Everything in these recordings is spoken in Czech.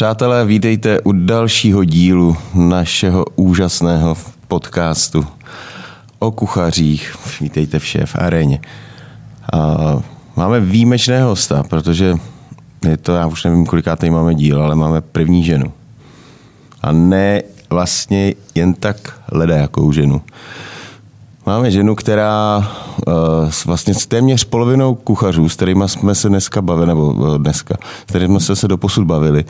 Přátelé, vítejte u dalšího dílu našeho úžasného podcastu o kuchařích. Vítejte v aréně. A máme výjimečného hosta, protože je to, já už nevím, koliká tady máme díl, ale máme první ženu. A ne vlastně jen tak jakou ženu. Máme ženu, která uh, vlastně s téměř polovinou kuchařů, s kterými jsme se dneska bavili, nebo uh, dneska, s kterými jsme se doposud bavili,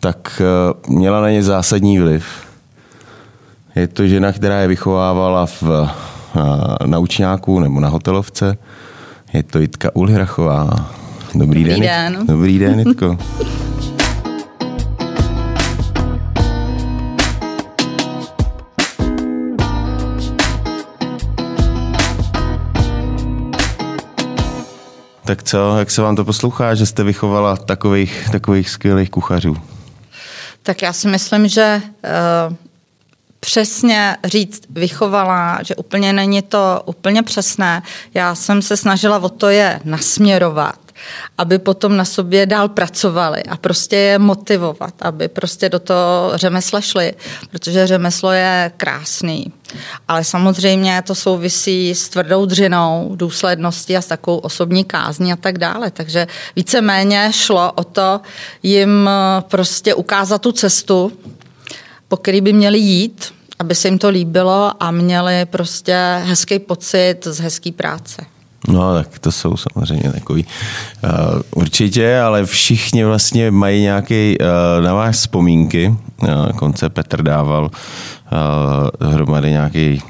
tak uh, měla na ně zásadní vliv. Je to žena, která je vychovávala v, uh, na učňáku nebo na hotelovce. Je to Jitka Ulhrachová. Dobrý, Dobrý den. den. Dobrý den, Jitko. Tak co, jak se vám to poslouchá, že jste vychovala takových, takových skvělých kuchařů? Tak já si myslím, že uh, přesně říct vychovala, že úplně není to úplně přesné. Já jsem se snažila o to je nasměrovat aby potom na sobě dál pracovali a prostě je motivovat, aby prostě do toho řemesla šli, protože řemeslo je krásný. Ale samozřejmě to souvisí s tvrdou dřinou, důsledností a s takovou osobní kázní a tak dále. Takže víceméně šlo o to jim prostě ukázat tu cestu, po který by měli jít, aby se jim to líbilo a měli prostě hezký pocit z hezký práce. No, tak to jsou samozřejmě takový. Uh, určitě, ale všichni vlastně mají nějaký uh, na vás vzpomínky. Uh, konce Petr dával uh, hromady nějaký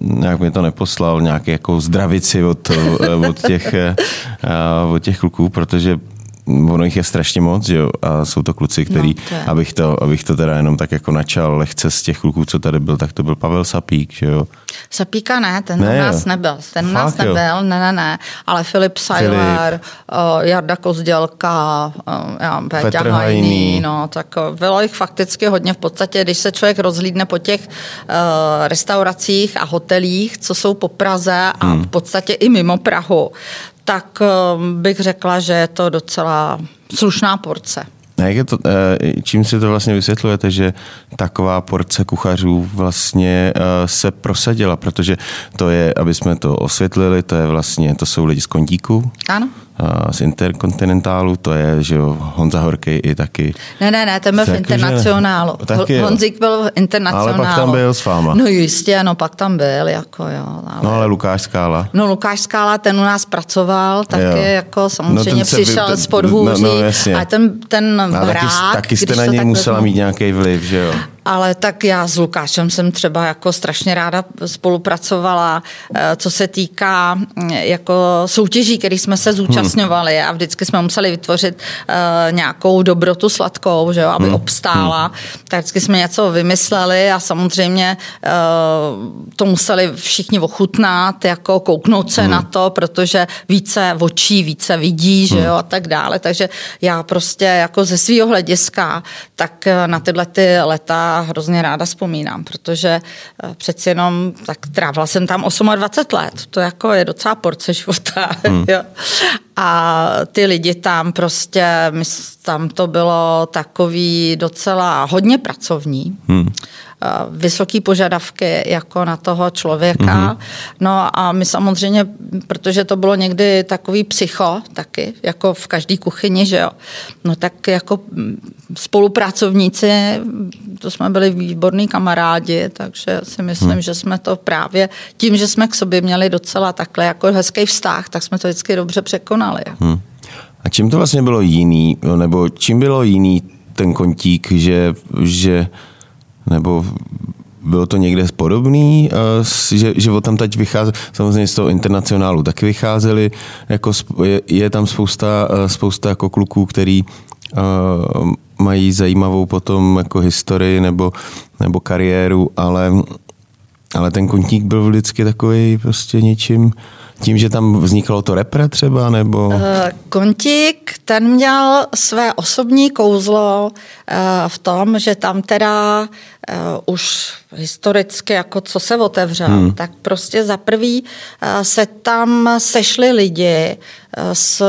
nějak mi to neposlal, nějaký jako zdravici od, od, těch, od těch kluků, protože ono jich je strašně moc, jo? A jsou to kluci, který, no, to abych, to, abych to teda jenom tak jako načal lehce z těch kluků, co tady byl, tak to byl Pavel Sapík, že jo? Sapíka ne, ten ne, u nás jo. nebyl. Ten u nás nebyl, jo. ne, ne, ne. Ale Filip Sajler, uh, Jarda Kozdělka, uh, já, Petr Hajný, no, tak uh, bylo jich fakticky hodně. V podstatě, když se člověk rozhlídne po těch uh, restauracích a hotelích, co jsou po Praze a hmm. v podstatě i mimo Prahu, tak bych řekla, že je to docela slušná porce. A jak je to, eh, čím si to vlastně vysvětlujete, že taková porce kuchařů vlastně eh, se prosadila, protože to je, aby jsme to osvětlili, to je vlastně, to jsou lidi z Kondíku. Ano z Interkontinentálu, to je, že jo, Honza Horký i taky. Ne, ne, ne, ten byl v Internacionálu. Taky, Honzik byl v Internacionálu. Ale pak tam byl s váma. No jistě, no pak tam byl, jako jo. Ale... No ale Lukáš Skála. No Lukáš Skála, ten u nás pracoval, taky jo. jako samozřejmě no, přišel vy... z podhůří. No, no, a ten, ten no, brák, taky, taky jste na něj musela mít nějaký vliv, že jo? Ale tak já s Lukášem jsem třeba jako strašně ráda spolupracovala, eh, co se týká mm, jako soutěží, který jsme se zúčastňovali a vždycky jsme museli vytvořit uh, nějakou dobrotu sladkou, že jo, aby hmm. obstála. Tak vždycky jsme něco vymysleli a samozřejmě uh, to museli všichni ochutnat, jako kouknout se hmm. na to, protože více očí, více vidí, že jo, a tak dále. Takže já prostě jako ze svého hlediska, tak na tyhle ty leta hrozně ráda vzpomínám, protože eh, přeci jenom tak trávila jsem tam 28 let. To jako je docela porce života. Hmm. Jo. A ty lidi tam prostě, tam to bylo takový docela hodně pracovní. Hmm. Vysoký požadavky jako na toho člověka. Hmm. No a my samozřejmě, protože to bylo někdy takový psycho taky, jako v každé kuchyni, že jo. No tak jako spolupracovníci, to jsme byli výborní kamarádi, takže si myslím, hmm. že jsme to právě tím, že jsme k sobě měli docela takhle jako hezký vztah, tak jsme to vždycky dobře překonali. Hmm. A čím to vlastně bylo jiný, nebo čím bylo jiný ten kontík, že, že nebo bylo to někde podobný, že, že o tam teď vychází, samozřejmě z toho internacionálu taky vycházeli, jako je, je tam spousta, spousta jako kluků, který uh, mají zajímavou potom jako historii nebo, nebo kariéru, ale, ale ten kontník byl vždycky takový prostě něčím, Tím, že tam vzniklo to repre třeba, nebo? Eh, Kontík, ten měl své osobní kouzlo eh, v tom, že tam teda uh, už historicky, jako co se otevřel, hmm. tak prostě za prvý se tam sešli lidi z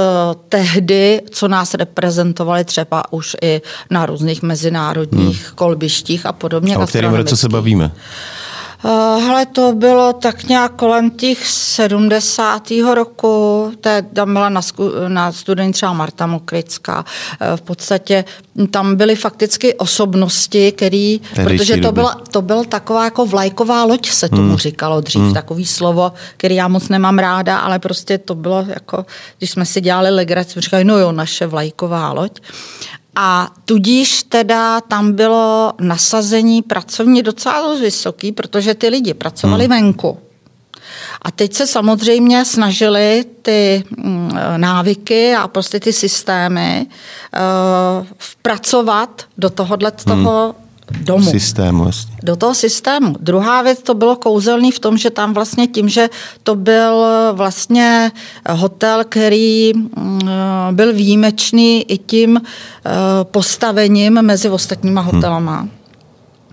tehdy, co nás reprezentovali třeba už i na různých mezinárodních hmm. kolbištích a podobně. A o kterém roce se bavíme? Hele, to bylo tak nějak kolem těch 70. roku, tam byla na, na studení třeba Marta Mokrická. V podstatě tam byly fakticky osobnosti, který, protože to byla, to byl taková jako vlajková loď, se tomu hmm. říkalo dřív, hmm. takový slovo, který já moc nemám ráda, ale prostě to bylo jako, když jsme si dělali legraci, říkali, no jo, naše vlajková loď. A tudíž teda tam bylo nasazení pracovní docela dost vysoký, protože ty lidi pracovali hmm. venku. A teď se samozřejmě snažili ty mm, návyky a prostě ty systémy uh, vpracovat do tohohle hmm. toho domu. Systému, vlastně. Do toho systému. Druhá věc, to bylo kouzelný v tom, že tam vlastně tím, že to byl vlastně hotel, který mm, byl výjimečný i tím eh, postavením mezi ostatníma hmm. hotelama. Hmm.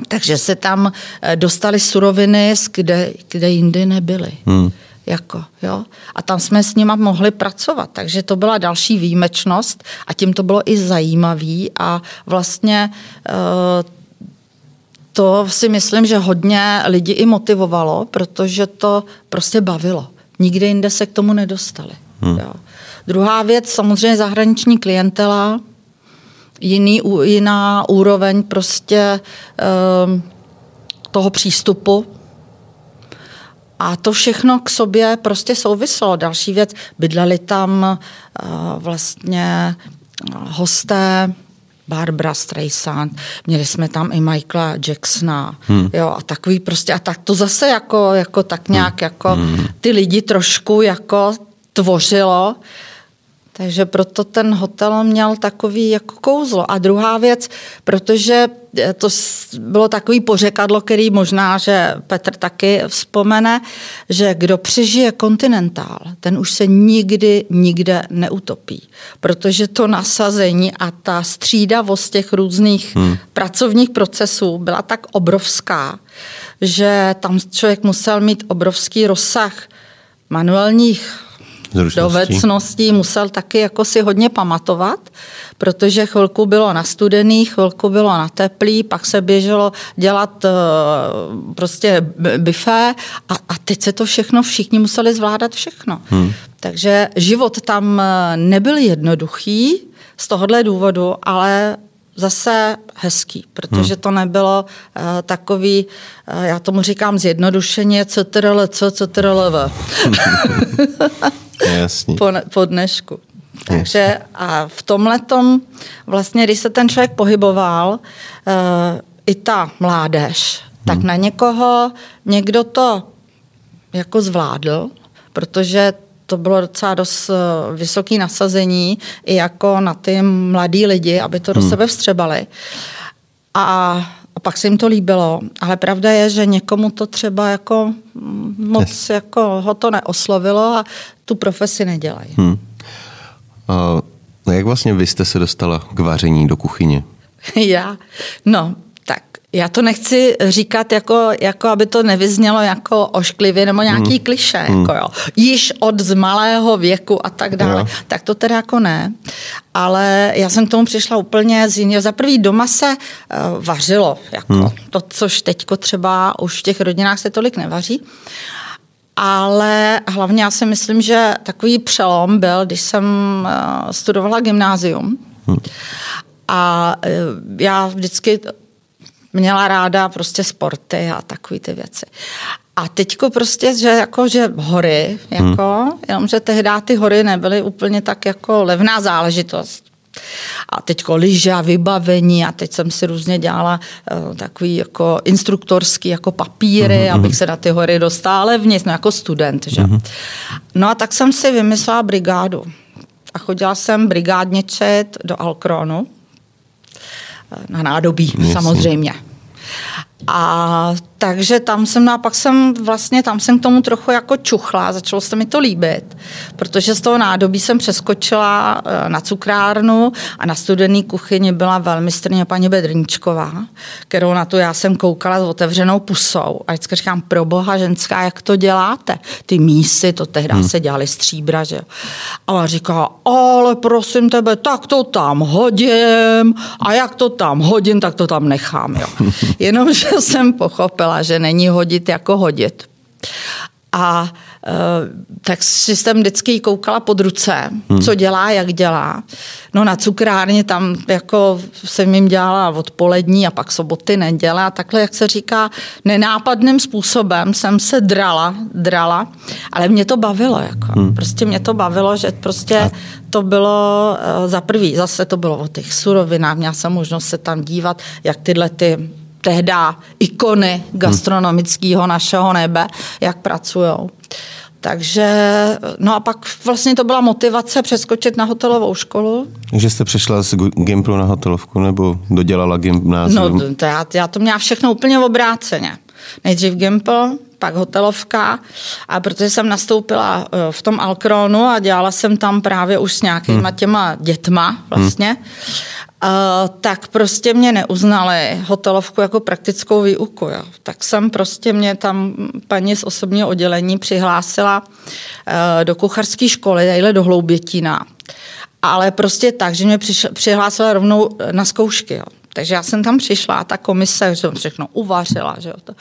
Takže se tam eh, dostali suroviny, kde, kde jindy nebyly. Hmm. Jako, jo? A tam jsme s nima mohli pracovat, takže to byla další výjimečnost a tím to bylo i zajímavý a vlastně uh, to si myslím, že hodně lidi i motivovalo, protože to prostě bavilo. Nikde jinde se k tomu nedostali. Hmm. Jo. Druhá věc, samozřejmě zahraniční klientela, jiný, jiná úroveň prostě um, toho přístupu. A to všechno k sobě prostě souviselo. Další věc, bydleli tam uh, vlastně hosté Barbara Streisand, měli jsme tam i Michaela Jacksona, hmm. jo, a takový prostě, a tak to zase jako, jako tak nějak, hmm. jako hmm. ty lidi trošku jako tvořilo, takže proto ten hotel měl takový jako kouzlo. A druhá věc, protože to bylo takový pořekadlo, který možná, že Petr taky vzpomene, že kdo přežije kontinentál, ten už se nikdy, nikde neutopí. Protože to nasazení a ta střídavost těch různých hmm. pracovních procesů byla tak obrovská, že tam člověk musel mít obrovský rozsah manuálních dovedností musel taky jako si hodně pamatovat, protože chvilku bylo na studený, chvilku bylo na teplý, pak se běželo dělat uh, prostě bifé a, a teď se to všechno, všichni museli zvládat všechno. Hmm. Takže život tam eh, nebyl jednoduchý z tohohle důvodu, ale zase hezký, protože to nebylo uh, takový, uh, já tomu říkám zjednodušeně, CTRL, co, CTRL, Jasný. po, po dnešku. Takže a v tomhle tom, vlastně, když se ten člověk pohyboval, uh, i ta mládež, tak hmm. na někoho někdo to jako zvládl, protože to bylo docela dost eh, vysoký nasazení i jako na ty mladý lidi, aby to do hmm. sebe vstřebali. A, a pak se jim to líbilo. Ale pravda je, že někomu to třeba jako moc yes. jako ho to neoslovilo a tu profesi nedělají. Hmm. A jak vlastně vy jste se dostala k vaření do kuchyně? Já? No, já to nechci říkat, jako, jako aby to nevyznělo jako ošklivě nebo nějaký hmm. kliše, hmm. jako jo. Již od z malého věku a tak dále. Jo. Tak to teda jako ne. Ale já jsem k tomu přišla úplně z jiného. Za prvý doma se uh, vařilo, jako hmm. to, což teďko třeba už v těch rodinách se tolik nevaří. Uh, ale hlavně já si myslím, že takový přelom byl, když jsem eh, studovala gymnázium. Hmm. A eh, já vždycky měla ráda prostě sporty a takové ty věci. A teďko prostě, že jako, že hory, jako, hmm. jenomže tehdy ty hory nebyly úplně tak jako levná záležitost. A teď lyže a vybavení a teď jsem si různě dělala uh, takový jako instruktorský jako papíry, mm-hmm. abych se na ty hory dostala levně, no jako student. Že? Mm-hmm. No a tak jsem si vymyslela brigádu. A chodila jsem brigádničet do Alkronu, na nádobí Jasně. samozřejmě. A takže tam jsem, no a pak jsem vlastně, tam jsem k tomu trochu jako čuchla, začalo se mi to líbit, protože z toho nádobí jsem přeskočila eh, na cukrárnu a na studený kuchyni byla velmi strně paní Bedrníčková, kterou na to já jsem koukala s otevřenou pusou a vždycky říkám, pro boha ženská, jak to děláte? Ty mísy, to tehdy hmm. se dělali stříbra, že A ona říká, ale prosím tebe, tak to tam hodím a jak to tam hodím, tak to tam nechám, jo. Jenomže jsem pochopila, že není hodit jako hodit. A e, tak si jsem vždycky koukala pod ruce, hmm. co dělá, jak dělá. No na cukrárně tam jako jsem jim dělala odpolední a pak soboty, neděle a takhle, jak se říká, nenápadným způsobem jsem se drala, drala, ale mě to bavilo. Jako. Hmm. Prostě mě to bavilo, že prostě to bylo e, za prvý, zase to bylo o těch surovinách, měla jsem možnost se tam dívat, jak tyhle ty tehda ikony gastronomického našeho nebe, jak pracují. Takže, no a pak vlastně to byla motivace přeskočit na hotelovou školu. Takže jste přešla z Gimplu na hotelovku nebo dodělala gymnázium? No to já, já to měla všechno úplně obráceně. Nejdřív Gimpl, pak hotelovka a protože jsem nastoupila eh, v tom Alkronu a dělala jsem tam právě už s nějakýma hmm. těma dětma vlastně, hmm. Tak prostě mě neuznali hotelovku jako praktickou výuku. Jo. Tak jsem prostě mě tam paní z osobního oddělení přihlásila uh, do kucharské školy, tadyhle do Hloubětína. Ale prostě tak, že mě přihlásila rovnou na zkoušky. Jo. Takže já jsem tam přišla a ta komise jsem všechno uvařila. Že jo.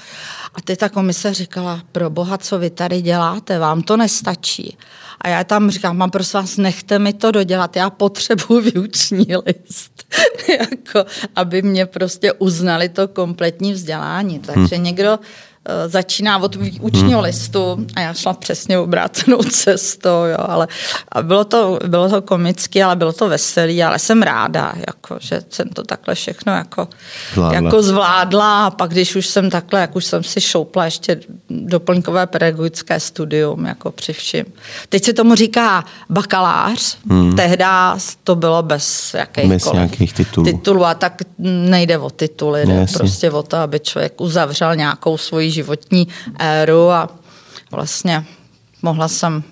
A ty ta komise říkala, pro boha, co vy tady děláte, vám to nestačí. A já tam říkám, mám prosím vás, nechte mi to dodělat, já potřebuji výuční list, jako, aby mě prostě uznali to kompletní vzdělání. Takže hmm. někdo začíná od výučního hmm. listu a já šla přesně obrácenou cestou, jo, ale a bylo to, bylo to komické, ale bylo to veselý, ale jsem ráda, jako, že jsem to takhle všechno jako zvládla. jako zvládla a pak když už jsem takhle, jak už jsem si šoupla ještě doplňkové pedagogické studium, jako při vším. Teď se tomu říká bakalář, hmm. tehda to bylo bez jakýchkoliv bez nějakých titulů. titulů a tak nejde o tituly, jde prostě o to, aby člověk uzavřel nějakou svoji životní éru a vlastně mohla jsem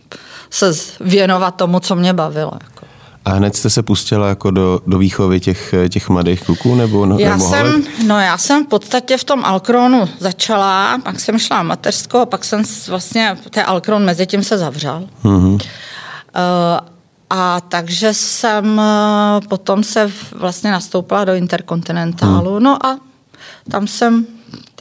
se věnovat tomu, co mě bavilo. Jako. A hned jste se pustila jako do, do výchovy těch, těch mladých kluků? Nebo, no, já, jsem, no, já jsem v podstatě v tom Alkronu začala, pak jsem šla mateřskou a pak jsem vlastně, ten Alkron mezi tím se zavřel. Mm-hmm. Uh, a takže jsem eh, potom se vlastně nastoupila do Interkontinentálu. Hmm. No a tam jsem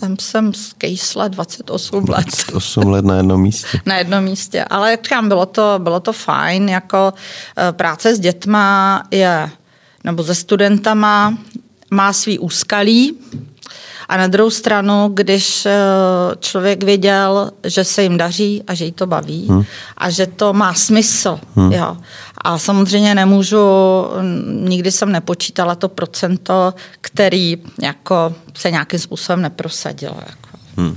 tam jsem skejsla 28 let. 28 let na jednom místě. na jednom místě, ale jak říkám, bylo to, bylo to fajn, jako eh, práce s dětma je, nebo se studentama má svý úskalí, a na druhou stranu, když eh, člověk věděl, že se jim daří a že jí to baví hmm. a že to má smysl. Hmm. Jo. A samozřejmě nemůžu, nikdy jsem nepočítala to procento, který jako se nějakým způsobem neprosadilo. Jako. Hmm.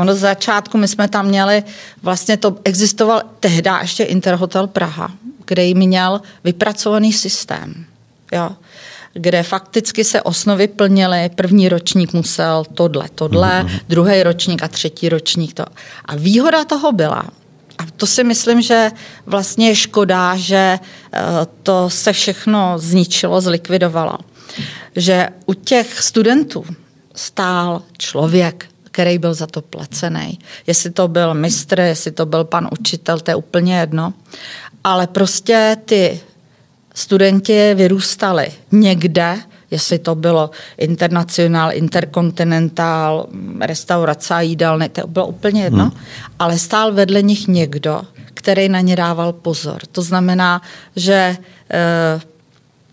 Ono z začátku my jsme tam měli, vlastně to existoval tehdy ještě Interhotel Praha, kde jim měl vypracovaný systém. Jo kde fakticky se osnovy plnily. První ročník musel tohle, tohle, mm-hmm. druhý ročník a třetí ročník to. A výhoda toho byla, a to si myslím, že vlastně je škoda, že eh, to se všechno zničilo, zlikvidovalo. Že u těch studentů stál člověk, který byl za to placený. Jestli to byl mistr, jestli to byl pan učitel, to je úplně jedno. Ale prostě ty studenti vyrůstali někde, jestli to bylo internacionál, interkontinentál, restaurace a jídelny, to bylo úplně jedno, hmm. ale stál vedle nich někdo, který na ně dával pozor. To znamená, že e,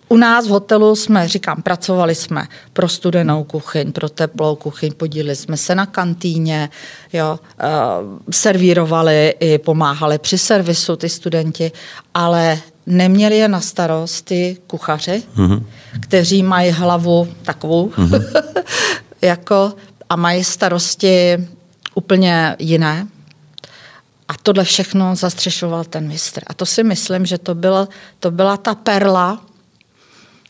u nás v hotelu jsme, říkám, pracovali jsme pro studenou kuchyň, pro teplou kuchyň, podíleli jsme se na kantýně, jo, e, servírovali i pomáhali při servisu ty studenti, ale neměli je na starost ty kuchaři, mm-hmm. kteří mají hlavu takovou, mm-hmm. jako, a mají starosti úplně jiné. A tohle všechno zastřešoval ten mistr. A to si myslím, že to byla, to byla ta perla,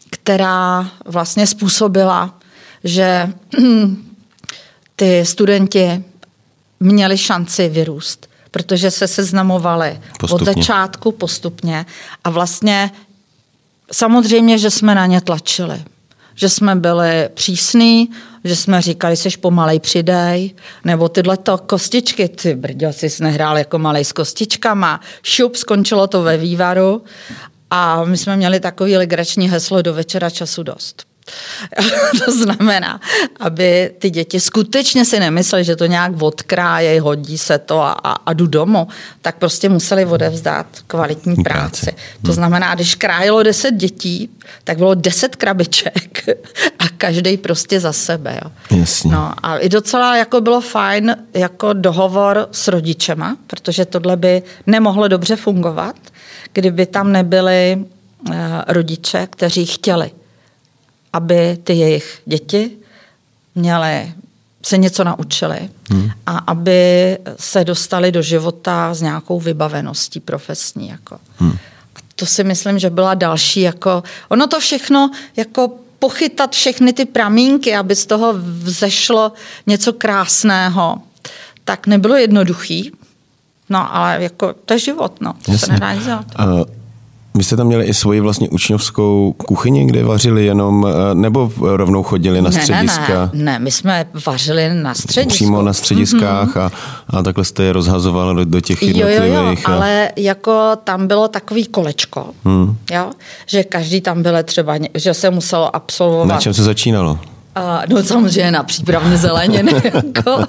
která vlastně způsobila, že ty studenti měli šanci vyrůst, protože se seznamovali postupně. od začátku postupně. A vlastně samozřejmě, že jsme na ně tlačili. Že jsme byli přísní, že jsme říkali, jsi pomalej přidej, nebo tyhle to kostičky, ty brďo, jsi nehrál jako malej s kostičkama, šup, skončilo to ve vývaru. A my jsme měli takový legrační heslo do večera času dost. to znamená, aby ty děti skutečně si nemysleli, že to nějak odkráje, hodí se to a, a, a jdu domů, tak prostě museli odevzdat kvalitní práci. práci. To hmm. znamená, když krájelo deset dětí, tak bylo deset krabiček a každý prostě za sebe. Jo. Jasně. No a i docela jako bylo fajn jako dohovor s rodičema, protože tohle by nemohlo dobře fungovat, kdyby tam nebyli uh, rodiče, kteří chtěli aby ty jejich děti měly se něco naučili hmm. a aby se dostali do života s nějakou vybaveností profesní. Jako. Hmm. A to si myslím, že byla další, jako, ono to všechno, jako pochytat všechny ty pramínky, aby z toho vzešlo něco krásného, tak nebylo jednoduchý, no ale jako to je život, no, to Jasně. se nedá nic dělat. Uh, vy jste tam měli i svoji vlastně učňovskou kuchyni, kde vařili jenom, eh, nebo rovnou chodili na střediska? Ne, ne, ne, my jsme vařili na středisku. Přímo na střediskách mm-hmm. a, a takhle jste je rozhazovali do, do těch jednotlivých. Jo, jo, jo, a... ale jako tam bylo takový kolečko, hmm. jo, že každý tam byl třeba, že se muselo absolvovat. Na čem se začínalo? A, no samozřejmě na přípravně zeleniny, jako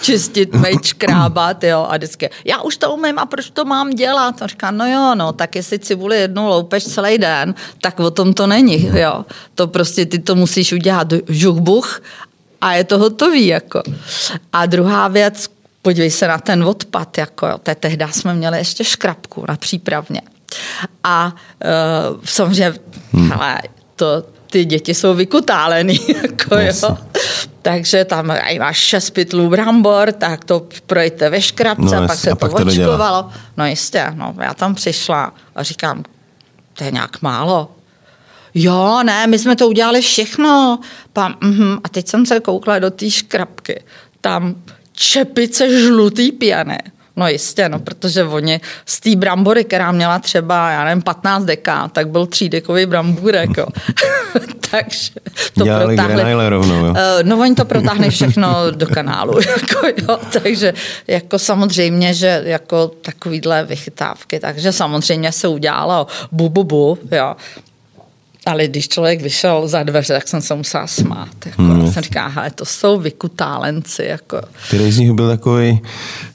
čistit, meč, krábat, jo, a vždycky, já už to umím a proč to mám dělat? A říká, no jo, no, tak jestli cibuli jednou loupeš celý den, tak o tom to není, jo. To prostě ty to musíš udělat žuchbuch a je to hotový, jako. A druhá věc, podívej se na ten odpad, jako, jo, tehdy jsme měli ještě škrabku na přípravně. A uh, samozřejmě, hmm. hele, to, ty děti jsou vykutálený. Jako, jo. Takže tam aj máš šest pytlů brambor, tak to projďte ve škrabce, no, pak se a to pak očkovalo. To no jistě, no, já tam přišla a říkám, to je nějak málo. Jo, ne, my jsme to udělali všechno. Pam, uh-huh. A teď jsem se koukla do té škrabky. Tam čepice žlutý pěny. No jistě, no, protože oni z té brambory, která měla třeba, já nevím, 15 deka, tak byl třídekový brambůrek, jo. Takže to Dělali protáhli. rovnou, jo. Eh, no oni to protáhli všechno do kanálu, jako, jo. Takže jako samozřejmě, že jako takovýhle vychytávky, takže samozřejmě se udělalo bu, bu, bu, jo. Ale když člověk vyšel za dveře, tak jsem se musela smát. Jako. Hmm. Jsem říká, aha, to jsou vykutálenci. Jako. Který z nich byl takový,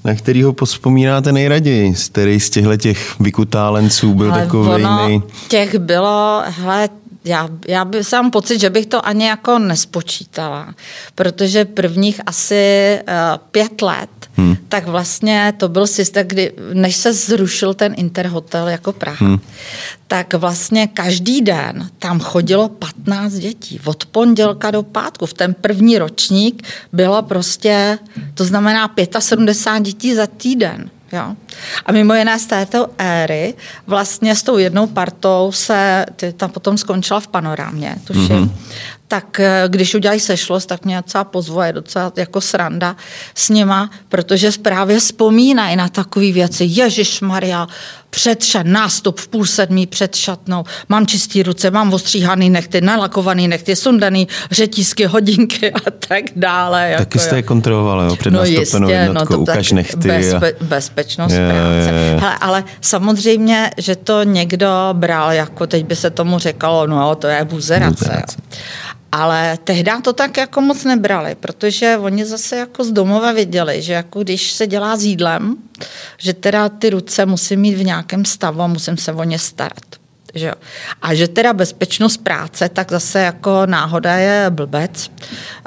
na kterýho pospomínáte nejraději? Z který z těchto těch vykutálenců byl takový nej... Těch bylo, hele, já, já bych sám pocit, že bych to ani jako nespočítala, protože prvních asi uh, pět let, hmm. tak vlastně to byl systém, kdy, než se zrušil ten Interhotel jako Praha, hmm. tak vlastně každý den tam chodilo 15 dětí, od pondělka do pátku. V ten první ročník bylo prostě, to znamená 75 dětí za týden. Jo. A mimo jiné z této éry vlastně s tou jednou partou se tam potom skončila v panorámě, tuším. Mm-hmm tak eh, když udělají sešlost, tak mě docela pozvoje, docela jako sranda s nima, protože právě vzpomínají na takové věci. Ježíš Maria, předšat, nástup v půl sedmí před šatnou, mám čistý ruce, mám ostříhaný nechty, nalakovaný nechty, sundaný řetízky, hodinky a tak dále. Jako, Taky jste je kontrolovali, jo, před no jistě, no to ukaž nechty. Bezpe, a... Bezpečnost je, práce. Je, je. Hele, ale samozřejmě, že to někdo bral, jako teď by se tomu řekalo, no to je buzerace. buzerace. Ale tehdy to tak jako moc nebrali, protože oni zase jako z domova viděli, že jako když se dělá s jídlem, že teda ty ruce musí mít v nějakém stavu a musím se o ně starat. Že jo. A že teda bezpečnost práce, tak zase jako náhoda je blbec.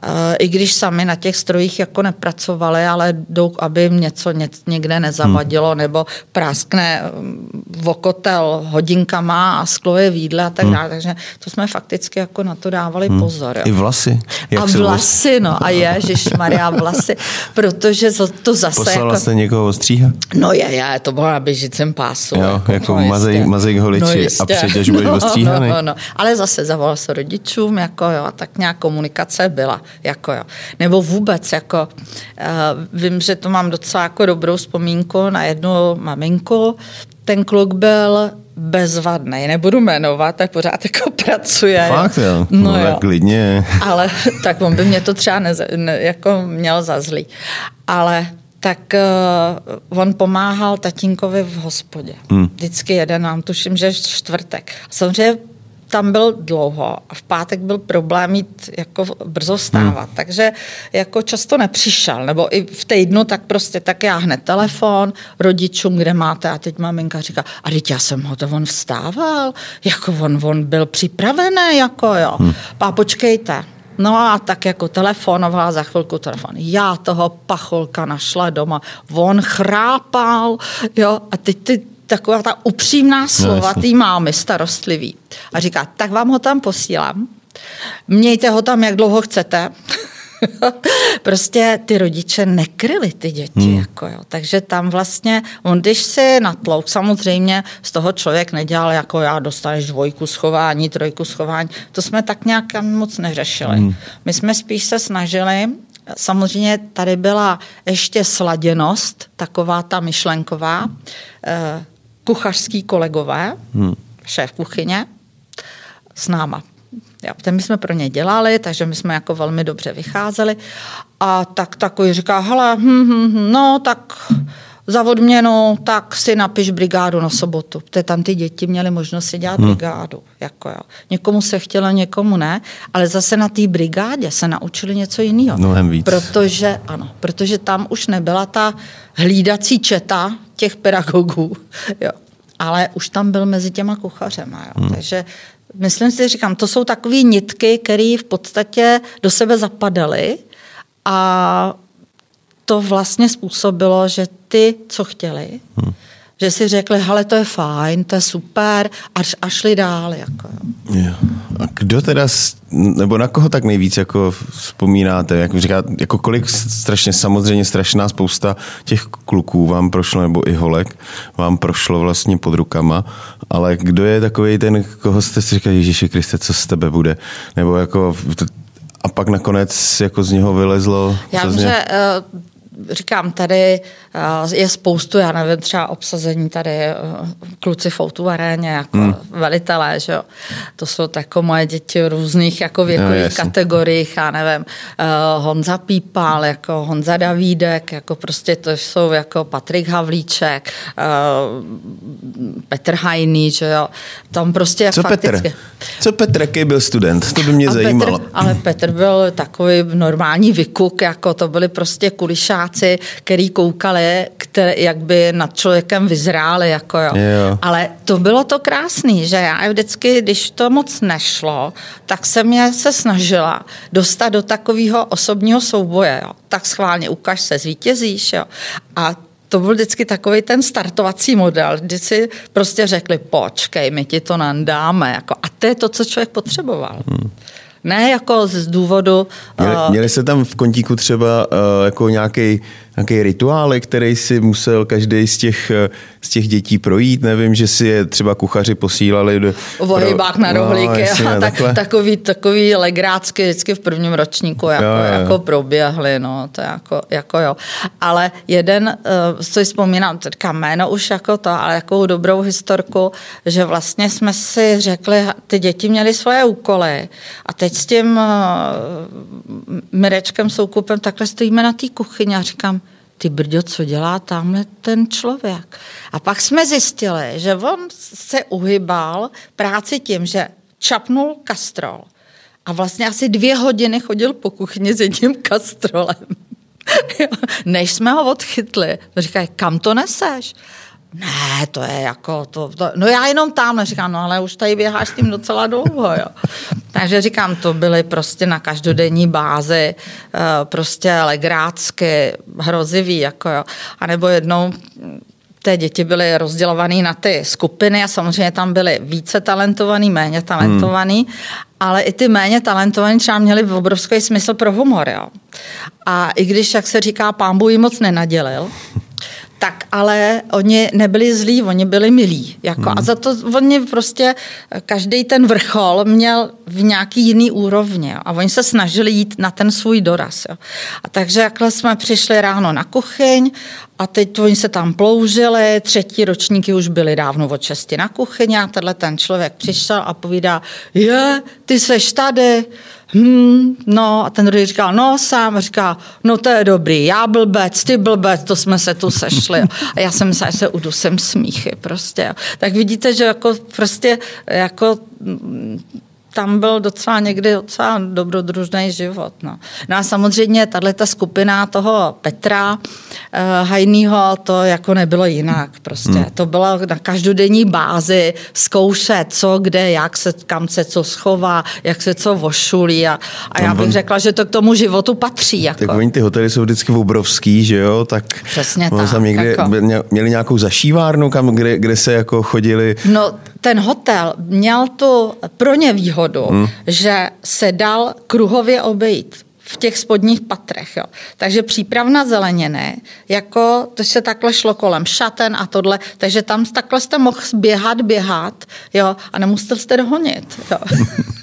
E, I když sami na těch strojích jako nepracovali, ale jdou, aby jim něco někde nezavadilo, hmm. nebo práskne mm, vokotel hodinkama a sklo je v jídle a tak hmm. dále. Takže to jsme fakticky jako na to dávali hmm. pozor. Jo. I vlasy. Jak a vlasy, no a ježiš Maria vlasy, protože to zase... Poslala jako... jste někoho ostříhat? No je, je, to bylo na běžicím pásu. Jo, jako, jako no, mazej, mazej holiči. No, jistě, až budeš ostříhaný. No, no, no. Ale zase zavolal se rodičům, jako jo, a tak nějak komunikace byla, jako jo. Nebo vůbec, jako uh, vím, že to mám docela jako dobrou vzpomínku na jednu maminku, ten kluk byl bezvadný, nebudu jmenovat, tak pořád jako pracuje. Fakt jo, no, no jo. klidně. Ale tak on by mě to třeba ne, ne, jako měl za zlý. Ale tak uh, on pomáhal tatínkovi v hospodě. Hmm. Vždycky jeden, nám tuším, že čtvrtek. Samozřejmě tam byl dlouho a v pátek byl problém mít jako brzo stávat, hmm. takže jako často nepřišel, nebo i v týdnu tak prostě tak já hned telefon rodičům, kde máte a teď maminka říká, a teď já jsem ho to on vstával, jako on, on byl připravený, jako jo, hmm. pá počkejte, No a tak jako telefonovala za chvilku telefon. Já toho pacholka našla doma. On chrápal, jo, a teď ty taková ta upřímná slova no, té mámy starostlivý. A říká, tak vám ho tam posílám, mějte ho tam, jak dlouho chcete. prostě ty rodiče nekryli ty děti. Hmm. Jako jo. Takže tam vlastně, on když si natlouk, samozřejmě z toho člověk nedělal jako já, dostaneš dvojku schování, trojku schování. To jsme tak nějak moc neřešili. Hmm. My jsme spíš se snažili, samozřejmě tady byla ještě sladěnost, taková ta myšlenková, eh, kuchařský kolegové, hmm. šéf kuchyně, s náma. My jsme pro ně dělali, takže my jsme jako velmi dobře vycházeli. A tak takový říká, hele, hm, hm, hm, no tak za odměnu, tak si napiš brigádu na sobotu. Protože tam ty děti měly možnost si dělat hmm. brigádu. Jako jo. Někomu se chtělo, někomu ne, ale zase na té brigádě se naučili něco jiného. Mnohem víc. Protože, ano, protože tam už nebyla ta hlídací četa těch pedagogů. Jo. Ale už tam byl mezi těma kuchařema. Jo. Hmm. Takže myslím si, říkám, to jsou takové nitky, které v podstatě do sebe zapadaly a to vlastně způsobilo, že ty, co chtěli, hmm. Že si řekli, hele, to je fajn, to je super až, a šli dál. Jako. Jo. A kdo teda, nebo na koho tak nejvíc jako vzpomínáte? Jak říká, jako kolik strašně, samozřejmě strašná spousta těch kluků vám prošlo, nebo i holek vám prošlo vlastně pod rukama, ale kdo je takový ten, koho jste si říkali, Ježíši Kriste, co z tebe bude? Nebo jako a pak nakonec jako z něho vylezlo? Já vím, že uh, říkám, tady je spoustu, já nevím, třeba obsazení tady eh, kluci v Outu aréně, jako hmm. velitelé, že jo. To jsou jako moje děti v různých jako věkových no, kategoriích, já nevím, uh, Honza Pípal, jako Honza Davídek, jako prostě to jsou jako Patrik Havlíček, Petr Hajný, že jo. Tam prostě Co fakticky... Petr? Co Petr, jaký byl student? To by mě A zajímalo. Petr, ale Petr byl takový normální vykuk, jako to byly prostě kulišáci který koukali, které, jak by nad člověkem vyzráli. Jako jo. Jo. Ale to bylo to krásný, že já vždycky, když to moc nešlo, tak jsem mě se snažila dostat do takového osobního souboje. Jo. Tak schválně ukaž se, zvítězíš. Jo. A to byl vždycky takový ten startovací model, kdy si prostě řekli, počkej, my ti to nandáme. Jako, a to je to, co člověk potřeboval. Hmm. Ne jako z důvodu... Měli, uh, měli se tam v kontíku třeba uh, jako nějaký nějaký rituál, který si musel každý z těch, z těch dětí projít? Nevím, že si je třeba kuchaři posílali do... Vohybák na no, rohlíky no, a tak, takový, takový legrácky vždycky v prvním ročníku jako, jo, jo. jako proběhly, no, to jako, jako jo. Ale jeden, uh, co si vzpomínám, teďka jméno už jako to, ale jako dobrou historku, že vlastně jsme si řekli, ty děti měly svoje úkoly a teď s tím uh, Mirečkem Soukupem takhle stojíme na té kuchyni a říkám, ty brďo, co dělá tamhle ten člověk. A pak jsme zjistili, že on se uhybal práci tím, že čapnul kastrol a vlastně asi dvě hodiny chodil po kuchyni s jedním kastrolem. Než jsme ho odchytli, říkají, kam to neseš? Ne, to je jako, to, to, no já jenom tam, říkám, no ale už tady běháš tím docela dlouho, jo. Takže říkám, to byly prostě na každodenní bázi, eh, prostě legrácky, hrozivý, jako jo. A nebo jednou té děti byly rozdělované na ty skupiny a samozřejmě tam byly více talentovaný, méně talentovaný, hmm. ale i ty méně talentovaní třeba měli obrovský smysl pro humor. Jo. A i když, jak se říká, pán Bůh moc nenadělil, tak ale oni nebyli zlí, oni byli milí. Jako, hmm. A za to oni prostě, každý ten vrchol měl v nějaký jiný úrovni. Jo. A oni se snažili jít na ten svůj doraz. Jo. A takže jakhle jsme přišli ráno na kuchyň a teď oni se tam ploužili, třetí ročníky už byli dávno od šesti na kuchyni a tenhle ten člověk přišel a povídá, je, ty seš tady, hm, no a ten druhý říkal, no sám, říká, no to je dobrý, já blbec, ty blbec, to jsme se tu sešli. A já jsem že se udusem smíchy prostě. Tak vidíte, že jako prostě jako tam byl docela někdy docela dobrodružný život. No, no a samozřejmě tahle skupina toho Petra uh, Hajnýho, to jako nebylo jinak. Prostě. Hmm. To bylo na každodenní bázi zkoušet, co, kde, jak se, kam se co schová, jak se co vošulí a, a já bych řekla, že to k tomu životu patří. Jako. Tak oni ty hotely jsou vždycky obrovský, že jo? Tak Přesně tak. Tam někde jako. měli nějakou zašívárnu, kam, kde, kde se jako chodili? No ten hotel měl tu pro ně výhodu, hmm. že se dal kruhově obejít v těch spodních patrech. Jo. Takže přípravna zeleniny, jako to se takhle šlo kolem šaten a tohle, takže tam takhle jste mohl běhat, běhat jo, a nemusel jste dohonit. Jo.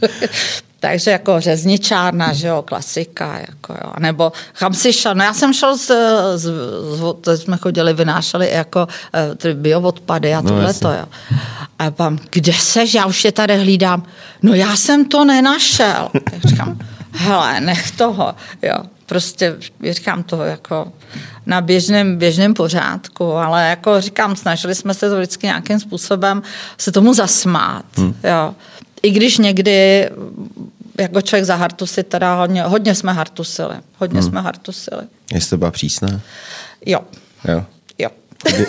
Takže jako řezničárna, že jo, klasika, jako jo. nebo kam si šel, no já jsem šel z, z, z jsme chodili, vynášeli jako eh, ty bioodpady a no, tohle to, jo. A pám, kde seš, já už je tady hlídám. No já jsem to nenašel. Tak říkám, hele, nech toho, jo. Prostě říkám to jako na běžném, běžném pořádku, ale jako říkám, snažili jsme se to vždycky nějakým způsobem se tomu zasmát, hmm. jo. I když někdy jako člověk za hartusy, teda hodně, hodně jsme hartusili. Hodně hmm. jsme hartusili. Jste byla přísná? Jo. Jo. Jo.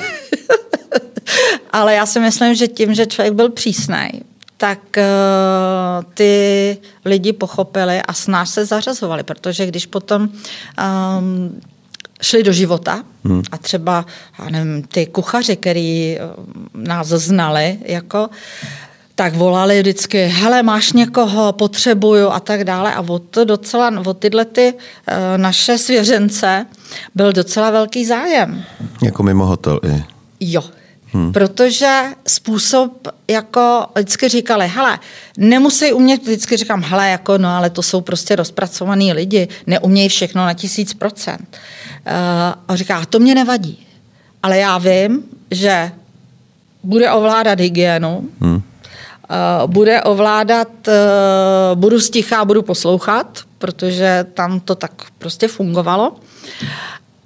Ale já si myslím, že tím, že člověk byl přísný, tak uh, ty lidi pochopili a snáš se zařazovali, protože když potom um, šli do života hmm. a třeba, já nevím, ty kuchaři, který nás znali, jako, tak volali vždycky, hele, máš někoho, potřebuju a tak dále. A o to docela, o tyhle ty uh, naše svěřence byl docela velký zájem. Jako mimo hotel i. Jo, Hmm. Protože způsob, jako vždycky říkali, hele, nemusí umět, vždycky říkám, hele, jako no, ale to jsou prostě rozpracovaný lidi, neumějí všechno na tisíc procent. Uh, a říká, to mě nevadí, ale já vím, že bude ovládat hygienu, hmm Eh, bude ovládat, eh, budu stichá, budu poslouchat, protože tam to tak prostě fungovalo.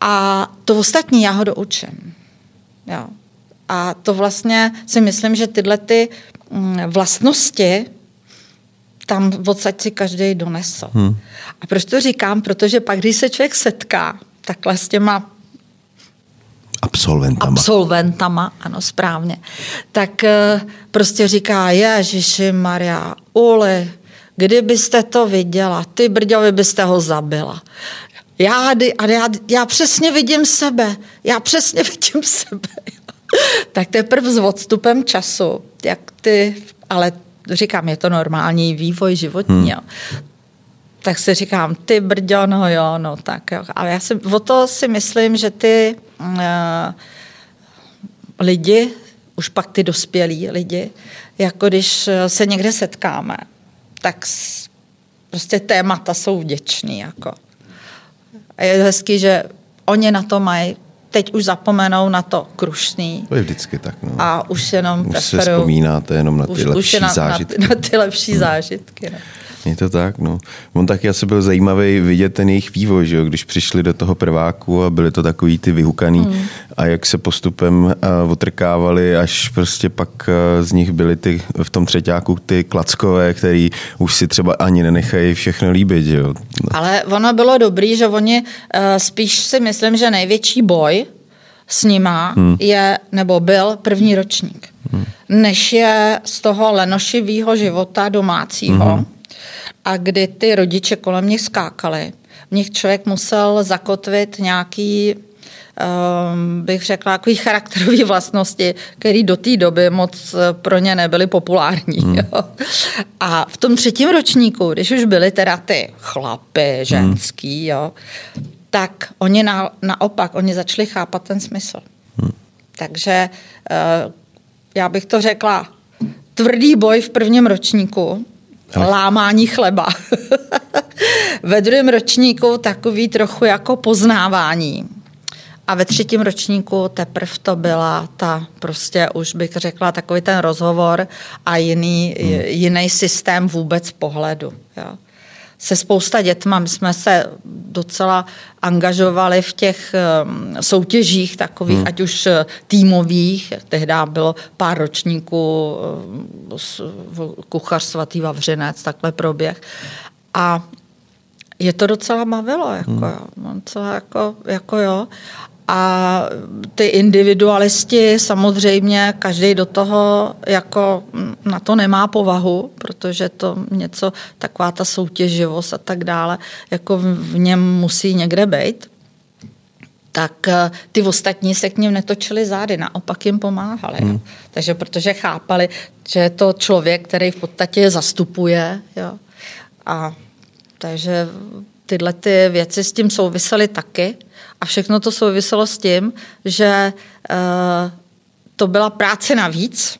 A to ostatní já ho doučím. Jo. A to vlastně si myslím, že tyhle ty mm, vlastnosti tam odsaď si každý donesl. Hmm. A proč to říkám? Protože pak, když se člověk setká takhle s těma Absolventama. Absolventama, ano, správně. Tak eh, prostě říká, Ježiši Maria, Uli, kdybyste to viděla, ty brďovi byste ho zabila. Já, a já, já přesně vidím sebe, já přesně vidím sebe. tak teprve s odstupem času, jak ty, ale říkám, je to normální vývoj životní, hmm. Tak si říkám, ty brďo, no jo, no tak jo. Ale já si, o to si myslím, že ty Eh, lidi, už pak ty dospělí lidi, jako když se někde setkáme, tak prostě témata jsou vděční. Jako. A je hezký, že oni na to mají teď už zapomenou na to krušný. To je vždycky tak. No. A už jenom už se vzpomínáte jenom na ty už, lepší už na, zážitky. Na, na ty lepší hmm. zážitky. No. Je to tak, no. On taky asi byl zajímavý vidět ten jejich vývoj, že jo? když přišli do toho prváku a byli to takový ty vyhukaný mm. a jak se postupem uh, otrkávali, až prostě pak uh, z nich byli ty v tom třetíku ty klackové, který už si třeba ani nenechají všechno líbit. Že jo? Ale ono bylo dobrý, že oni uh, spíš si myslím, že největší boj s nima hmm. je, nebo byl první ročník. Hmm. Než je z toho lenošivého života domácího, hmm a kdy ty rodiče kolem mě skákali. V nich člověk musel zakotvit nějaký um, bych řekla, takový charakterové vlastnosti, které do té doby moc eh, pro ně nebyly populární. Hmm. Jo. A v tom třetím ročníku, když už byly teda ty chlapy, ženský, hmm. jo, tak oni na, naopak, oni začali chápat ten smysl. Hmm. Takže uh, já bych to řekla, tvrdý boj v prvním ročníku. Lámání chleba. Ve druhém ročníku takový trochu jako poznávání. A ve třetím ročníku teprve to byla ta prostě už bych řekla takový ten rozhovor a jiný, hmm. jiný systém vůbec pohledu. Jo. Se spousta dětma my jsme se docela angažovali v těch um, soutěžích takových, hmm. ať už eh, týmových, tehdy bylo pár ročníků um, kuchař svatý Vavřinec, takhle proběh. A je to docela bavilo, jako, hmm. jo. Docela jako, jako jo. A ty individualisti samozřejmě, každý do toho jako na to nemá povahu, protože to něco, taková ta soutěživost a tak dále, jako v něm musí někde být tak eh, ty ostatní se k ním netočili zády, naopak jim pomáhali. Hmm. Takže protože chápali, že je to člověk, který v podstatě zastupuje. Jo. A takže tyhle ty věci s tím souvisely taky. A všechno to souviselo s tím, že uh, to byla práce navíc,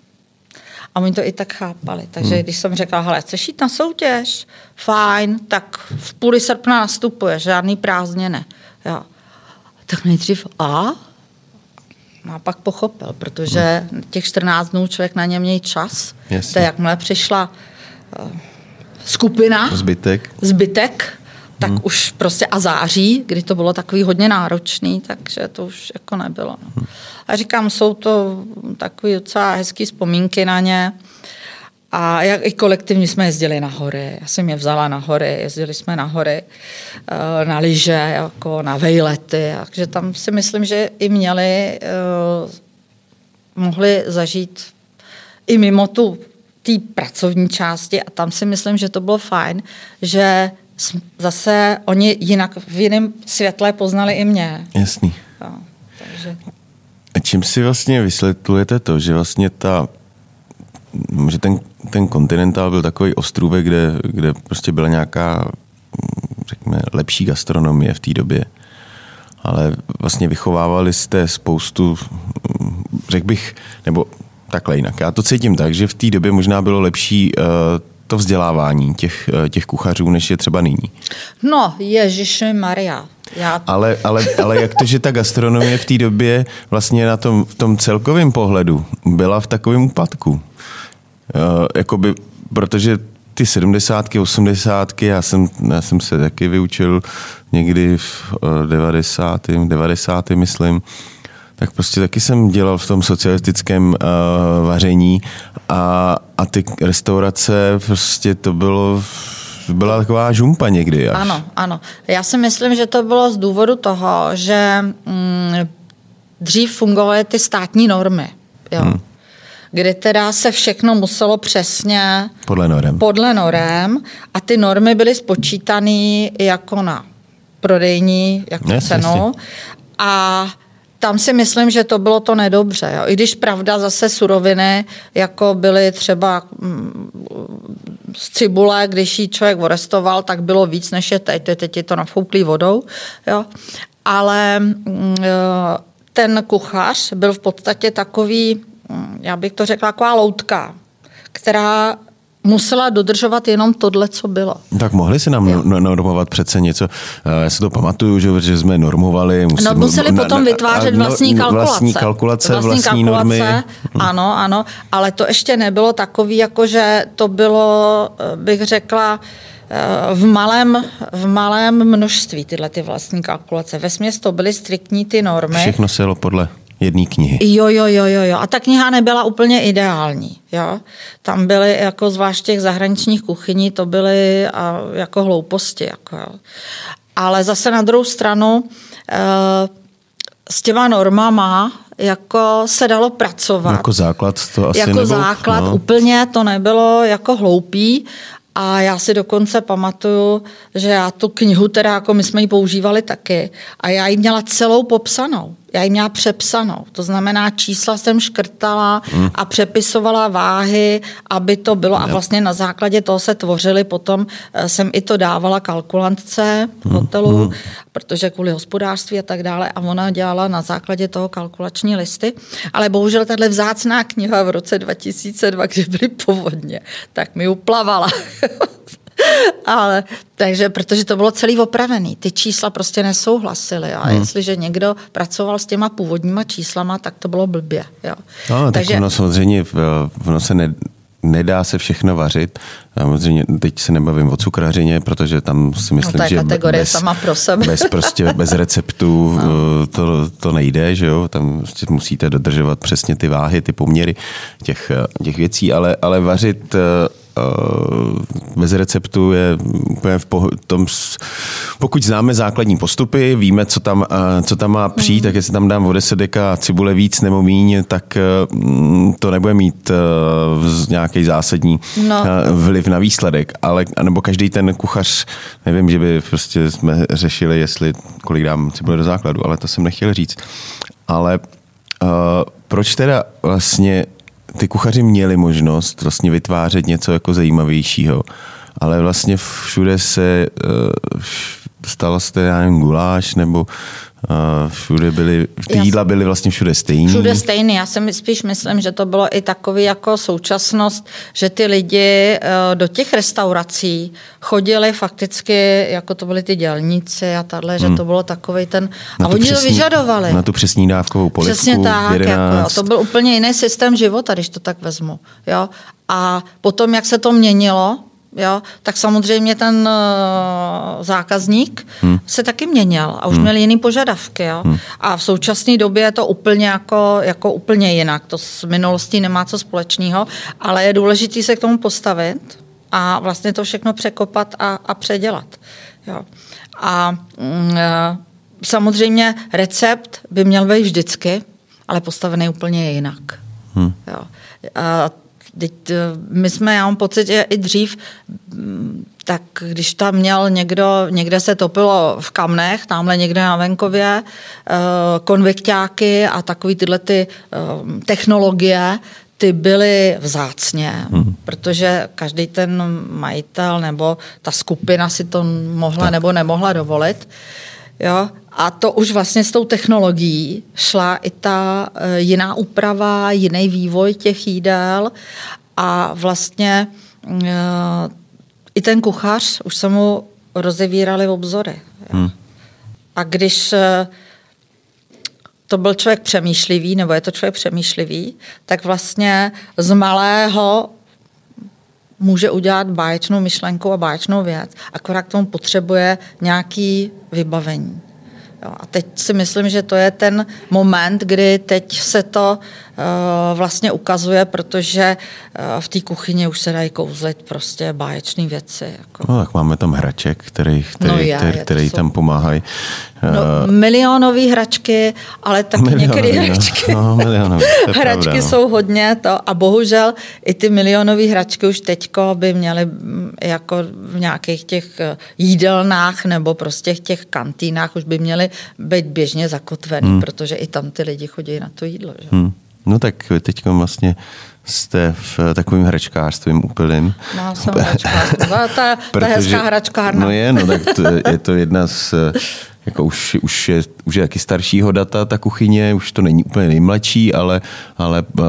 a oni to i tak chápali. Takže hmm. když jsem řekla, hele, chceš jít na soutěž? Fajn, tak v půli srpna nastupuje, žádný prázdniny. Jo. Tak nejdřív a? A pak pochopil, protože hmm. těch 14 dnů člověk na ně měl čas. Jasně. To jakmile přišla uh, skupina. Zbytek. Zbytek, tak hmm. už prostě a září, kdy to bylo takový hodně náročný, takže to už jako nebylo. No. Hmm. A říkám, jsou to takové docela hezké vzpomínky na ně. A jak i kolektivně jsme jezdili na hory. Já jsem je vzala na hory, jezdili jsme na hory, eh, na lyže, jako na vejlety. Takže tam si myslím, že i měli, eh, mohli zažít i mimo tu té pracovní části a tam si myslím, že to bylo fajn, že zase oni jinak v jiném světle poznali i mě. Jasný. No, takže... A čím si vlastně vysvětlujete to, že vlastně ta že ten, ten kontinentál byl takový ostrůvek, kde, kde prostě byla nějaká řekněme, lepší gastronomie v té době. Ale vlastně vychovávali jste spoustu, řekl bych, nebo takhle jinak. Já to cítím tak, že v té době možná bylo lepší uh, to vzdělávání těch, eh, těch kuchařů, než je třeba nyní? No, Ježiši Maria. Já... Ale, ale, ale jak to, že ta gastronomie v té době vlastně na tom, v tom celkovém pohledu byla v takovém úpadku? Uh, jakoby, protože ty sedmdesátky, osmdesátky, já jsem, já jsem se taky vyučil někdy v 90. 90. myslím, tak prostě taky jsem dělal v tom socialistickém uh, vaření a, a ty restaurace, prostě to bylo byla taková žumpa někdy. Až. Ano, ano. Já si myslím, že to bylo z důvodu toho, že mm, dřív fungovaly ty státní normy. Jo. Hmm kdy teda se všechno muselo přesně podle norem. podle norem a ty normy byly spočítané jako na prodejní jako yes, cenu a tam si myslím, že to bylo to nedobře. Jo. I když pravda zase suroviny, jako byly třeba mm, z cibule, když ji člověk orestoval, tak bylo víc než je teď. Teď je to nafouklý vodou. Jo. Ale mm, ten kuchař byl v podstatě takový, mm, já bych to řekla, taková loutka, která musela dodržovat jenom tohle, co bylo. Tak mohli si nám jo. normovat přece něco. Eh, já si to pamatuju, že, že jsme normovali. Museli, no, museli na, potom vytvářet no, vlastní kalkulace. Vlastní kalkulace, vlastní, vlastní kalkulace, normy. Ano, ano, ale to ještě nebylo takový, jako že to bylo, eh, bych řekla, eh, v malém, v malém množství tyhle ty vlastní kalkulace. Ve to byly striktní ty normy. Všechno se jelo podle jedné knihy. Jo, jo, jo, jo, jo. A ta kniha nebyla úplně ideální. Jo? Tam byly, jako zvlášť těch zahraničních kuchyní, to byly a, jako hlouposti. Jako, jo. Ale zase na druhou stranu e, s těma normama jako se dalo pracovat. Jako základ to asi Jako nebyl, základ no. úplně to nebylo jako hloupý a já si dokonce pamatuju, že já tu knihu, teda jako my jsme ji používali taky, a já ji měla celou popsanou. Já jim měla přepsanou. To znamená, čísla jsem škrtala hmm. a přepisovala váhy, aby to bylo. A vlastně na základě toho se tvořily potom, eh, jsem i to dávala kalkulantce v hmm. hotelu, hmm. protože kvůli hospodářství a tak dále. A ona dělala na základě toho kalkulační listy. Ale bohužel tahle vzácná kniha v roce 2002, kdy byly povodně, tak mi uplavala. Ale, takže, protože to bylo celý opravený, ty čísla prostě nesouhlasily. A hmm. jestliže někdo pracoval s těma původníma číslama, tak to bylo blbě. Jo. No, takže ono samozřejmě ono se ne, nedá se všechno vařit. Samozřejmě teď se nebavím o cukrařině, protože tam si myslím, no, to je že kategorie bez, sama pro sebe. bez, prostě, bez receptu no. to, to nejde, že jo? tam prostě musíte dodržovat přesně ty váhy, ty poměry těch, těch věcí, ale, ale vařit bez receptu je úplně v tom, pokud známe základní postupy, víme, co tam, co tam má přijít, mm. tak jestli tam dám o 10 deka cibule víc nebo míň, tak mm, to nebude mít nějaký zásadní no. vliv na výsledek, ale nebo každý ten kuchař, nevím, že by prostě jsme řešili, jestli kolik dám cibule do základu, ale to jsem nechtěl říct. Ale uh, proč teda vlastně ty kuchaři měli možnost vlastně vytvářet něco jako zajímavějšího, ale vlastně všude se uh, stalo se já nevím, guláš nebo uh, všude byly, ty jídla byly vlastně všude stejný. Všude stejný. Já si spíš myslím, že to bylo i takový jako současnost, že ty lidi uh, do těch restaurací chodili fakticky, jako to byly ty dělníci a tahle, hmm. že to bylo takový ten... Na a oni přesný, to vyžadovali. Na tu přesní dávkovou polivku. Přesně tak. Jako, to byl úplně jiný systém života, když to tak vezmu. Jo? A potom, jak se to měnilo, jo, tak samozřejmě ten uh, zákazník hmm. se taky měnil a už hmm. měl jiný požadavky. Jo. Hmm. A v současné době je to úplně jako, jako úplně jinak. To s minulostí nemá co společného, ale je důležité se k tomu postavit a vlastně to všechno překopat a, a předělat. Jo. A uh, samozřejmě recept by měl být vždycky, ale postavený úplně jinak. Hmm. Jo. A Teď eh, my jsme, já mám pocit, že i dřív, mm, tak když tam měl někdo, někde se topilo v kamnech, tamhle někde na venkově, eh, konvikťáky a takový tyhle ty eh, technologie, ty byly vzácně, hmm. protože každý ten majitel nebo ta skupina si to mohla tak. nebo nemohla dovolit. Jo? A to už vlastně s tou technologií šla i ta eh, jiná úprava, jiný vývoj těch jídel a vlastně eh, i ten kuchař, už se mu rozevírali obzory. Hmm. A když eh, to byl člověk přemýšlivý, nebo je to člověk přemýšlivý, tak vlastně z malého může udělat báječnou myšlenku a báječnou věc, akorát k tomu potřebuje nějaký vybavení. Jo, a teď si myslím, že to je ten moment, kdy teď se to vlastně ukazuje, protože uh, v té kuchyni už se dají kouzlit prostě báječné věci. Jako. No tak máme tam hraček, který, který, no je, který, který tam pomáhají. No, uh, milionové hračky, ale taky milionový, některé no. hračky. No, milionový, hračky pravda, no. jsou hodně to a bohužel i ty milionové hračky už teďko by měly mm, jako v nějakých těch jídelnách nebo prostě v těch kantýnách už by měly být běžně zakotvený, hmm. protože i tam ty lidi chodí na to jídlo. Že? Hmm. No tak teď vlastně jste v takovým hračkářstvím úplným. No, jsem hračkářství. Ta, ta hezká hračkárna. No je, no tak to, je to jedna z jako už, už, je, už je taky staršího data ta kuchyně, už to není úplně nejmladší, ale, ale uh,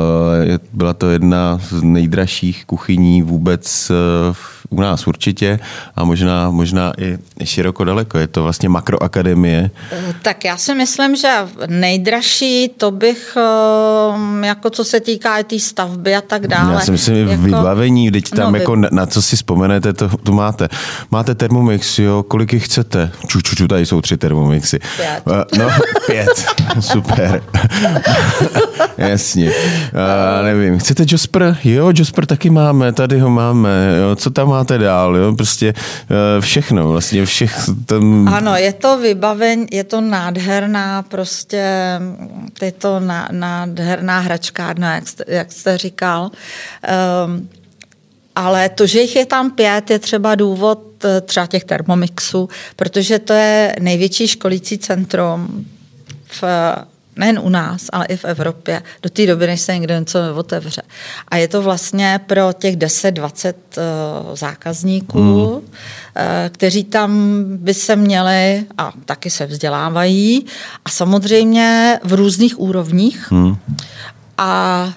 byla to jedna z nejdražších kuchyní vůbec uh, u nás určitě a možná, možná i široko daleko. Je to vlastně makroakademie. Tak já si myslím, že nejdražší to bych, jako co se týká i té stavby a tak dále. Já si myslím, jako... vybavení, teď tam no, jako na, na co si vzpomenete, to, to máte. Máte Thermomix, jo, kolik jich chcete? Ču, ču, ču, tady jsou tři Thermomixy. Pět. No, pět. Super. Jasně. Uh, nevím, chcete Josper? Jo, Josper taky máme, tady ho máme. Jo, co tam máte dál? Jo? Prostě uh, všechno, vlastně všech. Tam... Ano, je to vybavení, je to nádherná prostě, je to nádherná hračkárna, jak jste, jak jste říkal. Um, ale to, že jich je tam pět, je třeba důvod eh, třeba těch termomixů, protože to je největší školící centrum v nejen u nás, ale i v Evropě, do té doby, než se někdo něco otevře. A je to vlastně pro těch 10-20 uh, zákazníků, hmm. uh, kteří tam by se měli a taky se vzdělávají a samozřejmě v různých úrovních. Hmm. A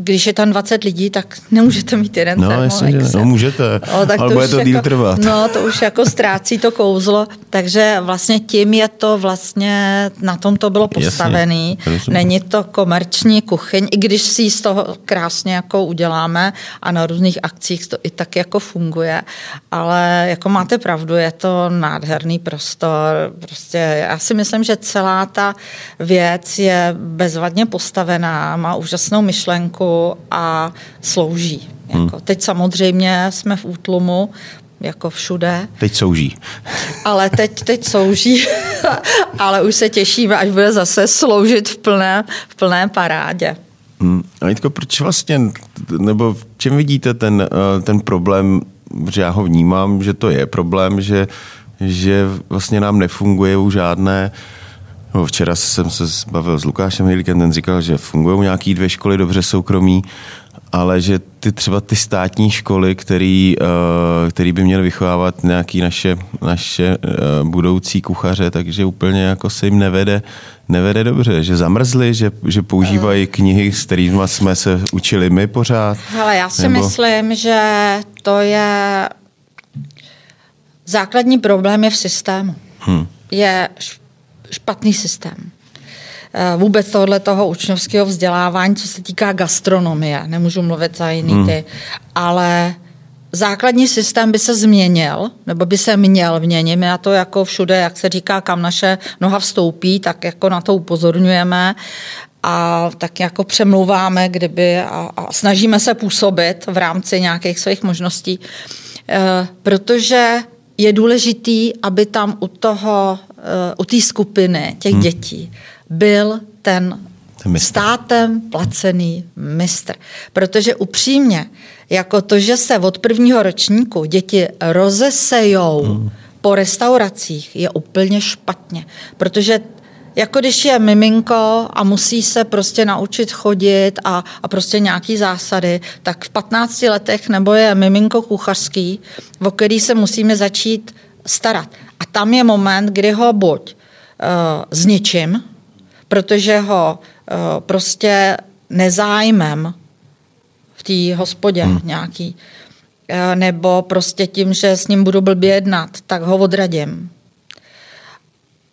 když je tam 20 lidí, tak nemůžete mít jeden no, jasně, no, můžete, no, tak ale to bude to díl jako, trvat. No, to už jako ztrácí to kouzlo, takže vlastně tím je to vlastně, na tom to bylo postavený. Jasně, Není to komerční kuchyň, i když si ji z toho krásně jako uděláme a na různých akcích to i tak jako funguje, ale jako máte pravdu, je to nádherný prostor, prostě já si myslím, že celá ta věc je bezvadně postavená, má úžasnou myšlenku, a slouží. Jako. Hmm. Teď samozřejmě jsme v útlumu, jako všude. Teď souží. Ale teď, teď souží, ale už se těšíme, až bude zase sloužit v plné, v plné parádě. Hmm. A Jitko, proč vlastně, nebo v čem vidíte ten, eh, ten problém, že já ho vnímám, že to je problém, že, že vlastně nám nefunguje u žádné uh, No, včera jsem se bavil s Lukášem Hejlíkem, ten říkal, že fungují nějaký dvě školy dobře soukromí, ale že ty třeba ty státní školy, který, uh, který by měly vychovávat nějaký naše, naše uh, budoucí kuchaře, takže úplně jako se jim nevede, nevede dobře, že zamrzli, že, že používají knihy, s kterými jsme se učili my pořád. Ale já si nebo... myslím, že to je základní problém je v systému. Hmm. Je špatný systém. Eh, vůbec tohle toho učňovského vzdělávání, co se týká gastronomie, nemůžu mluvit za jiný hmm. ty, ale základní systém by se změnil, nebo by se měl měnit. My na to jako všude, jak se říká, kam naše noha vstoupí, tak jako na to upozorňujeme a tak jako přemlouváme, kdyby a, a snažíme se působit v rámci nějakých svých možností, e, protože je důležitý, aby tam u toho u té skupiny těch hmm. dětí byl ten, ten státem placený mistr. Protože upřímně, jako to, že se od prvního ročníku děti rozesejou hmm. po restauracích, je úplně špatně. Protože jako když je miminko a musí se prostě naučit chodit a, a prostě nějaký zásady, tak v 15 letech nebo je miminko kuchařský, o který se musíme začít starat. A tam je moment, kdy ho buď uh, zničím, protože ho uh, prostě nezájmem v té hospodě hmm. nějaký, uh, nebo prostě tím, že s ním budu blbě jednat, tak ho odradím.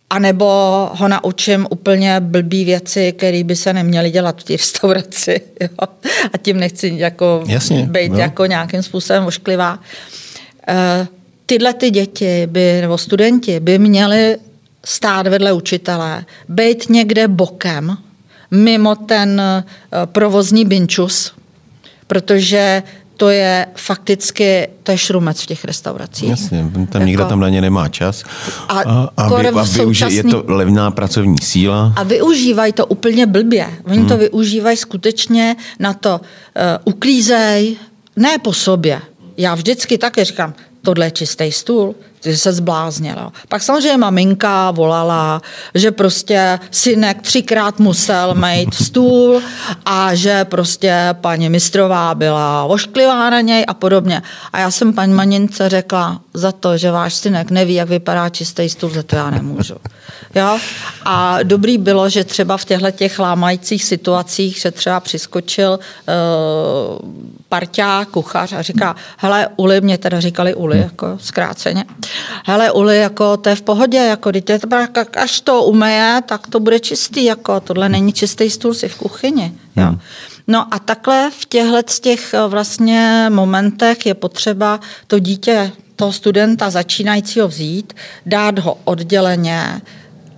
A nebo ho naučím úplně blbý věci, které by se neměly dělat v té restauraci. Jo? A tím nechci jako Jasně, být no. jako nějakým způsobem ošklivá. Uh, tyhle ty děti by, nebo studenti by měli stát vedle učitele, být někde bokem, mimo ten eh, provozní binčus, protože to je fakticky, to je šrumec v těch restauracích. Jasně, tam jako, nikdo tam na ně nemá čas. A, a, a, vy, a využi, je to levná pracovní síla. A využívají to úplně blbě. Oni hmm. to využívají skutečně na to, uh, uklízej, ne po sobě. Já vždycky také říkám, tohle je čistý stůl, že se zbláznila. Pak samozřejmě maminka volala, že prostě synek třikrát musel mít stůl a že prostě paní mistrová byla ošklivá na něj a podobně. A já jsem paní manince řekla, za to, že váš synek neví, jak vypadá čistý stůl, za to já nemůžu. Jo? A dobrý bylo, že třeba v těchto těch lámajících situacích, že třeba přiskočil uh, parťák, kuchař a říká, hele, Uli, mě teda říkali Uli, jako zkráceně, hele Uli, jako to je v pohodě, jako dítě, až to umeje, tak to bude čistý, jako tohle není čistý stůl, si v kuchyni. Jo. Hmm. No a takhle v těchto těch eh, vlastně momentech je potřeba to dítě, toho studenta začínajícího vzít, dát ho odděleně,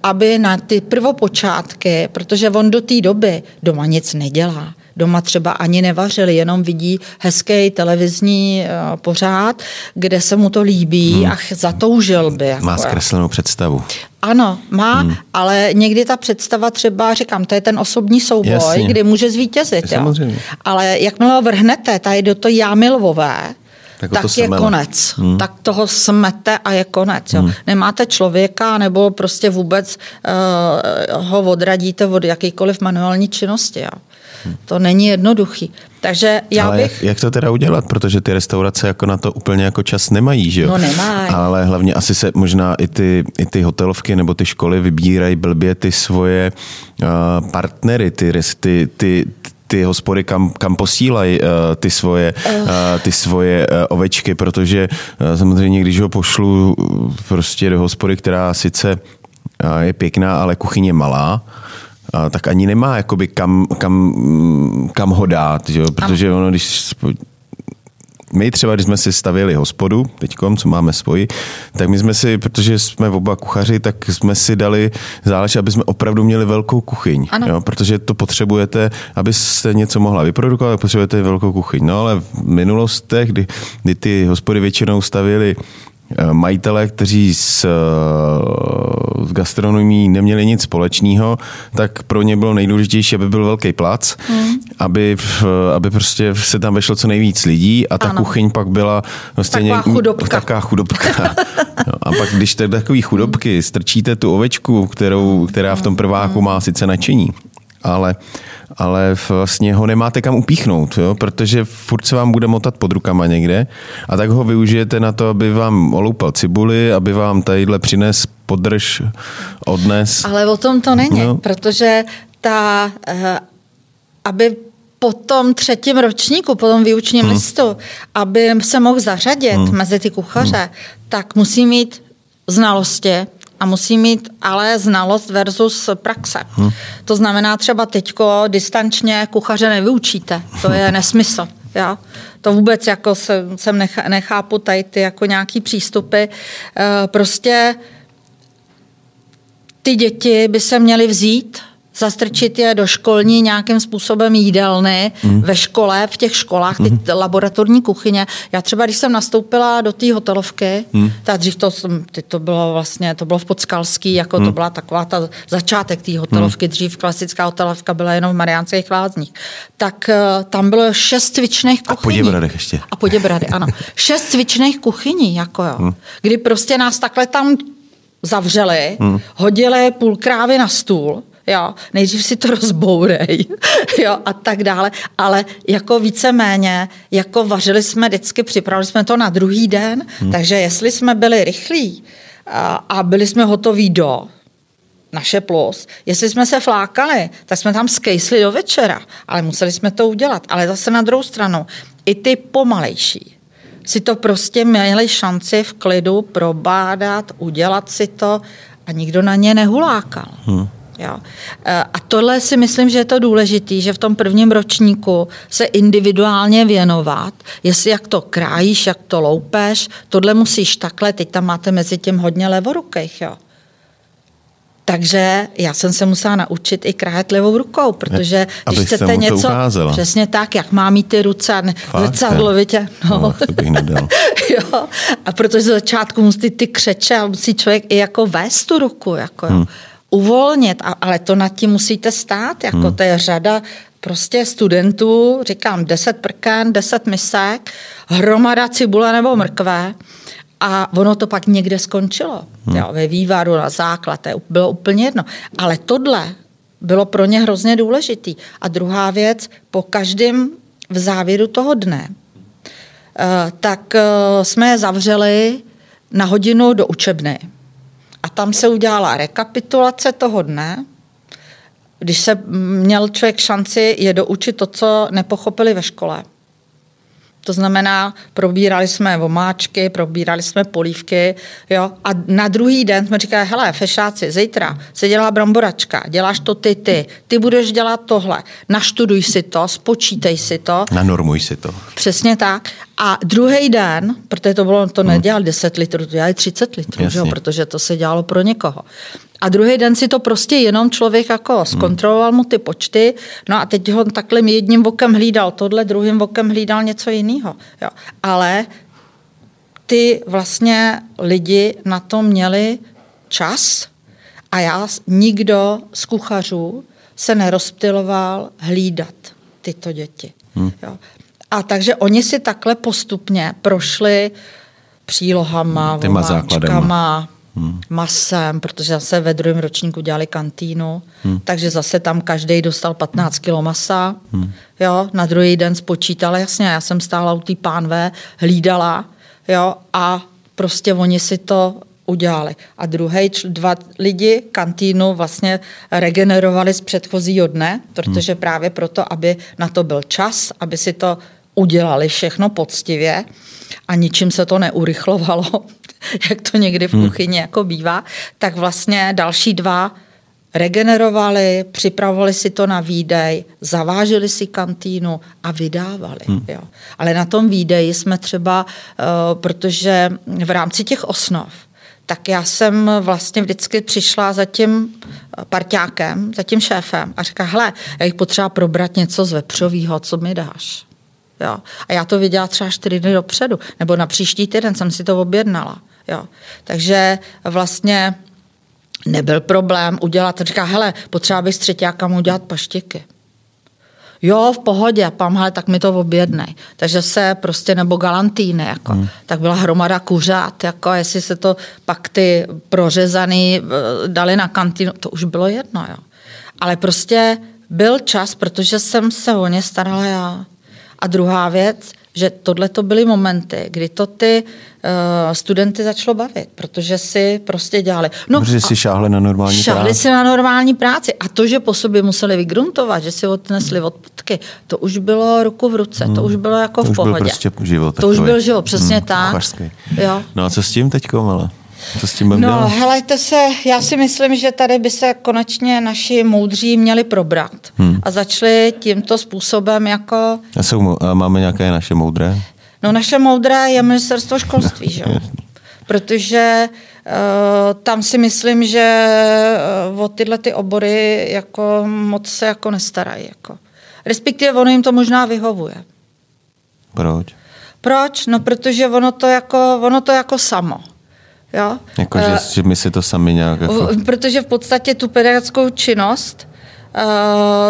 aby na ty prvopočátky, protože on do té doby doma nic nedělá, doma třeba ani nevařili, jenom vidí hezký televizní uh, pořád, kde se mu to líbí hmm. a zatoužil by. Jako má zkreslenou představu. Ano, má, hmm. ale někdy ta představa třeba, říkám, to je ten osobní souboj, Jasně. kdy může zvítězit. Jo. Ale jakmile ho vrhnete tady do to jámy Tak tak, o to tak je semele. konec. Hmm. Tak toho smete a je konec. Jo. Hmm. Nemáte člověka nebo prostě vůbec uh, ho odradíte od jakýkoliv manuální činnosti. Jo. Hmm. To není jednoduchý. Takže já Ale bych... jak, jak to teda udělat? Protože ty restaurace jako na to úplně jako čas nemají, že jo? No nemají. Ale hlavně asi se možná i ty, i ty hotelovky nebo ty školy vybírají blbě ty svoje uh, partnery, ty, ty, ty, ty hospody, kam, kam posílají uh, ty svoje, uh, ty svoje uh, ovečky, protože uh, samozřejmě, když ho pošlu prostě do hospody, která sice uh, je pěkná, ale kuchyně malá, a tak ani nemá jakoby kam, kam, kam ho dát, že jo? protože ono, když my třeba, když jsme si stavili hospodu, teďkom, co máme svoji, tak my jsme si, protože jsme oba kuchaři, tak jsme si dali záležet, aby jsme opravdu měli velkou kuchyň. Ano. Jo? Protože to potřebujete, abyste něco mohla vyprodukovat, tak potřebujete velkou kuchyň. No ale v minulostech, kdy, kdy ty hospody většinou stavili majitele, kteří s, eh, s gastronomií neměli nic společného, tak pro ně bylo nejdůležitější, aby byl velký plac, hmm. aby, v- aby prostě se tam vešlo co nejvíc lidí a ta Ano. kuchyň pak byla vlastně Taková chudobka. Taková chudobka. No, a pak, když tak takový chudobky strčíte tu ovečku, kterou, která v tom prváku má sice nadšení, ale, ale vlastně ho nemáte kam upíchnout, jo? protože furt se vám bude motat pod rukama někde a tak ho využijete na to, aby vám oloupal cibuli, aby vám tadyhle přines podrž, odnes. Ale o tom to není, No. protože ta, eh, aby po tom třetím ročníku, po tom výučním hmm. listu, aby se mohl zařadit hmm. mezi ty kuchaře, hmm. tak musí mít znalosti a musí mít ale znalost versus praxe. Hmm. To znamená třeba teďko distančně kuchaře nevyučíte. To je nesmysl. Já to vůbec jako jsem, jsem nechá, nechápu tady ty jako nějaký přístupy. Eh, Prostě ty děti by se měly vzít, zastrčit je do školní nějakým způsobem jídelny mm. ve škole, v těch školách, ty mm. laboratorní kuchyně. Já třeba, když jsem nastoupila do té hotelovky, mm. tak dřív to, ty to bylo vlastně, to bylo v Podskalský, jako mm. to byla taková ta začátek té hotelovky, mm. dřív klasická hotelovka byla jenom v Mariánských lázních. Tak eh, tam bylo šest cvičných A kuchyní. Poděbradech ještě. A Poděbrady, ano. Šest cvičných kuchyní, jako jo. Hmm. Kdy prostě nás takhle tam zavřeli, hmm. hodili půl krávy na stůl, jo, nejdřív si to rozbourej, jo, a tak dále, ale jako víceméně, jako vařili jsme vždycky, připravili jsme to na druhý den, hmm. takže jestli jsme byli rychlí a, a byli jsme hotoví do, naše plus. Jestli jsme se flákali, tak jsme tam skejsli do večera, ale museli jsme to udělat. Ale zase na druhou stranu, i ty pomalejší si to prostě měli šanci v klidu probádat, udělat si to a nikdo na ně nehulákal. Hmm. Jo. E, A tohle si myslím, že je to důležité, že v tom prvním ročníku se individuálně věnovat, jestli jak to krájíš, jak to loupeš, tohle musíš takhle, teď tam máte mezi tím hodně levorukých, jo. Takže já jsem se musela naučit i krájet levou rukou, protože když chcete něco, ukázala. přesně tak, jak má mít ty ruce ne, zrcadlovitě. No. No, to bych nedal. jo. A protože z začátku musí ty křeče a musí člověk i jako vést tu ruku, jako jo. Uvolnit, ale to nad tím musíte stát, jako Hmm. to je řada prostě studentů, říkám, 10 prken, 10 misek, hromada cibule nebo mrkve a ono to pak někde skončilo. Hmm. Jo, ve vývaru na základ, to bylo úplně jedno. Ale tohle bylo pro ně hrozně důležitý. A druhá věc, po každém v závěru toho dne, eh, tak eh, jsme je zavřeli na hodinu do učebny. A tam se udělala rekapitulace toho dne, když se měl člověk šanci je doučit to, co nepochopili ve škole. To znamená, probírali jsme vomáčky, probírali jsme polívky, jo, a na druhý den jsme říkali, hele, fešáci, zítra se dělá bramboračka, děláš to ty, ty, ty budeš dělat tohle, naštuduj si to, spočítej si to, Nanormuj si to. Přesně tak. A druhý den, protože to bylo, to nedělal 10 litrů, to dělali 30 litrů, jo, protože to se dělalo pro někoho. A druhý den si to prostě jenom člověk jako zkontroloval mu ty počty, no a teď ho takhle jedním vokem hlídal tohle, druhým vokem hlídal něco jiného. Jo. Ale ty vlastně lidi na to měli čas a já, nikdo z kuchařů se nerozptiloval hlídat tyto děti. Hmm. Jo. A takže oni si takhle postupně prošli přílohama, Těma vomáčkama, hmm. masem, protože zase ve druhém ročníku dělali kantýnu, hmm. takže zase tam každý dostal 15 kilo masa. Hmm. Jo, na druhý den spočítala, jasně, já jsem stála u té pánve, hlídala, jo, a prostě oni si to udělali. A druhý, dva lidi kantýnu vlastně regenerovali z předchozího dne, protože hmm. právě proto, aby na to byl čas, aby si to udělali všechno poctivě a ničím se to neurychlovalo, jak to někdy v hmm. kuchyni hmm. jako bývá, tak vlastně další dva regenerovali, připravovali si to na výdej, zavážili si kantýnu a vydávali. Hmm. Jo. Ale na tom výdeji jsme třeba, uh, protože v rámci těch osnov, tak já jsem vlastně vždycky přišla za tím parťákem, za tím šéfem a říká, hele, já jich potřeba probrat něco z vepřového, co mi dáš. Jo. A já to viděla třeba čtyři dny dopředu, nebo na příští týden jsem si to objednala. Jo. Takže vlastně nebyl problém udělat, říká, hele, potřeba bych s třetíákam udělat paštiky. Jo, v pohodě, pam, hele, tak mi to objednej. Takže se prostě, nebo galantýny, jako, hmm. tak byla hromada kuřát, jako, jestli se to pak ty prořezaný eh, dali na kantýnu, to už bylo jedno, jo. Ale prostě byl čas, protože jsem se o ně starala já. A druhá věc, že tohle to byly momenty, kdy to ty uh, studenty začalo bavit, protože si prostě dělali. No, protože si šáhli na normální šáhli práci. si na normální práci. A to, že po sobě museli vygruntovat, že si odnesli odputky, to už bylo ruku v ruce, hmm. to už bylo jako to v pohodě. To už byl prostě život. To už byl život, přesně hmm, tak. Jo. No a co s tím teď, ale? Co s tím No, helejte se, já si myslím, že tady by se konečně naši moudří měli probrat hmm. a začali tímto způsobem jako... A, jsou, a máme nějaké naše moudré? No naše moudré je ministerstvo školství, že Protože uh, tam si myslím, že uh, o tyhle ty obory jako moc se jako nestarají. Jako. Respektive ono jim to možná vyhovuje. Proč? Proč? No protože ono to jako, ono to jako samo. Jo? Jako, že, uh, že my si to sami nějak... Jako... Protože v podstatě tu pedagogickou činnost uh,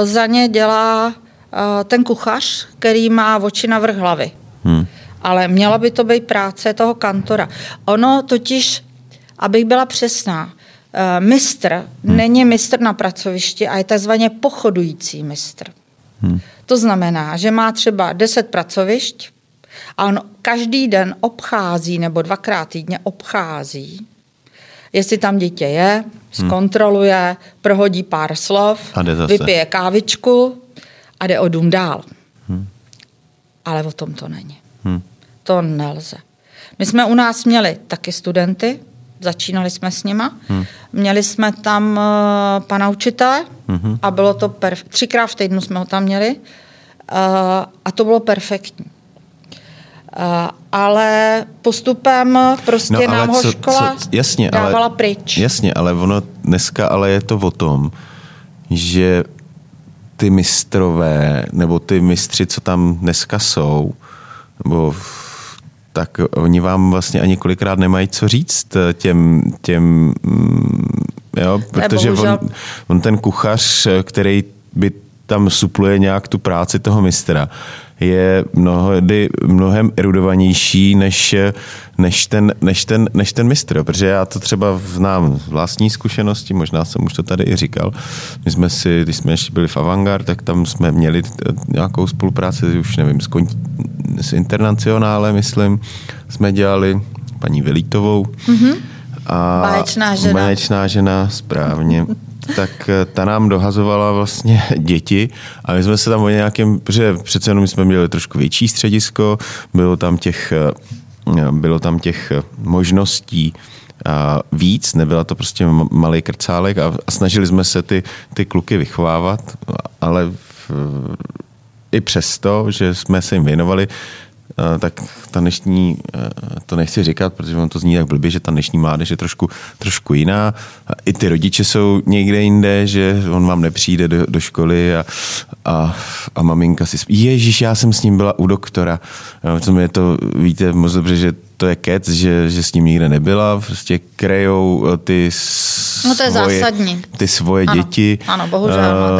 za ně dělá uh, ten kuchař, který má oči na vrch hlavy. Hmm. Ale měla by to být práce toho kantora. Ono totiž, abych byla přesná, uh, mistr hmm. není mistr na pracovišti a je takzvaně pochodující mistr. Hmm. To znamená, že má třeba 10 pracovišť, a on každý den obchází nebo dvakrát týdně obchází, jestli tam dítě je, hmm. zkontroluje, prohodí pár slov, vypije kávičku a jde o dům dál. Hmm. Ale o tom to není. Hmm. To nelze. My jsme u nás měli taky studenty, začínali jsme s nima. Hmm. Měli jsme tam uh, pana učitele hmm. a bylo to perfektní. Třikrát v týdnu jsme ho tam měli uh, a to bylo perfektní. Uh, ale postupem prostě no, nám ho co, škola co, jasně, dávala ale, pryč. Jasně, ale ono dneska ale je to o tom, že ty mistrové, nebo ty mistři, co tam dneska jsou, nebo tak oni vám vlastně ani kolikrát nemají co říct těm, těm mm, jo, protože on, on ten kuchař, který by tam supluje nějak tu práci toho mistra, je mnohdy mnohem erudovanější než, než, ten, než, ten, než ten mistr, protože já to třeba znám z vlastní zkušenosti, možná jsem už to tady i říkal. My jsme si, když jsme ještě byli v Avantgarde, tak tam jsme měli nějakou spolupráci, už nevím, s, kon, s Internacionále, myslím, jsme dělali paní Velítovou. Mm-hmm. A báječná žena. Báječná žena, správně tak eh, ta nám dohazovala vlastně děti a my jsme se tam o nějakém, protože přece jenom jsme měli trošku větší středisko, bylo tam těch, eh, bylo tam těch eh, možností víc, nebyla to prostě malý krcálek a, a snažili jsme se ty, ty kluky vychovávat, ale v, i přesto, že jsme se jim věnovali, tak ta dnešní, to nechci říkat, protože on to zní tak blbě, že ta dnešní mládež je trošku, trošku jiná. I ty rodiče jsou někde jinde, že on vám nepřijde do, do školy a, a, a maminka si... Ježíš, já jsem s ním byla u doktora. Co mě to, víte moc dobře, že to je kec, že, že s ním nikde nebyla. Prostě krejou ty no to je svoje, zásadní. ty svoje ano. děti ano, bohužel,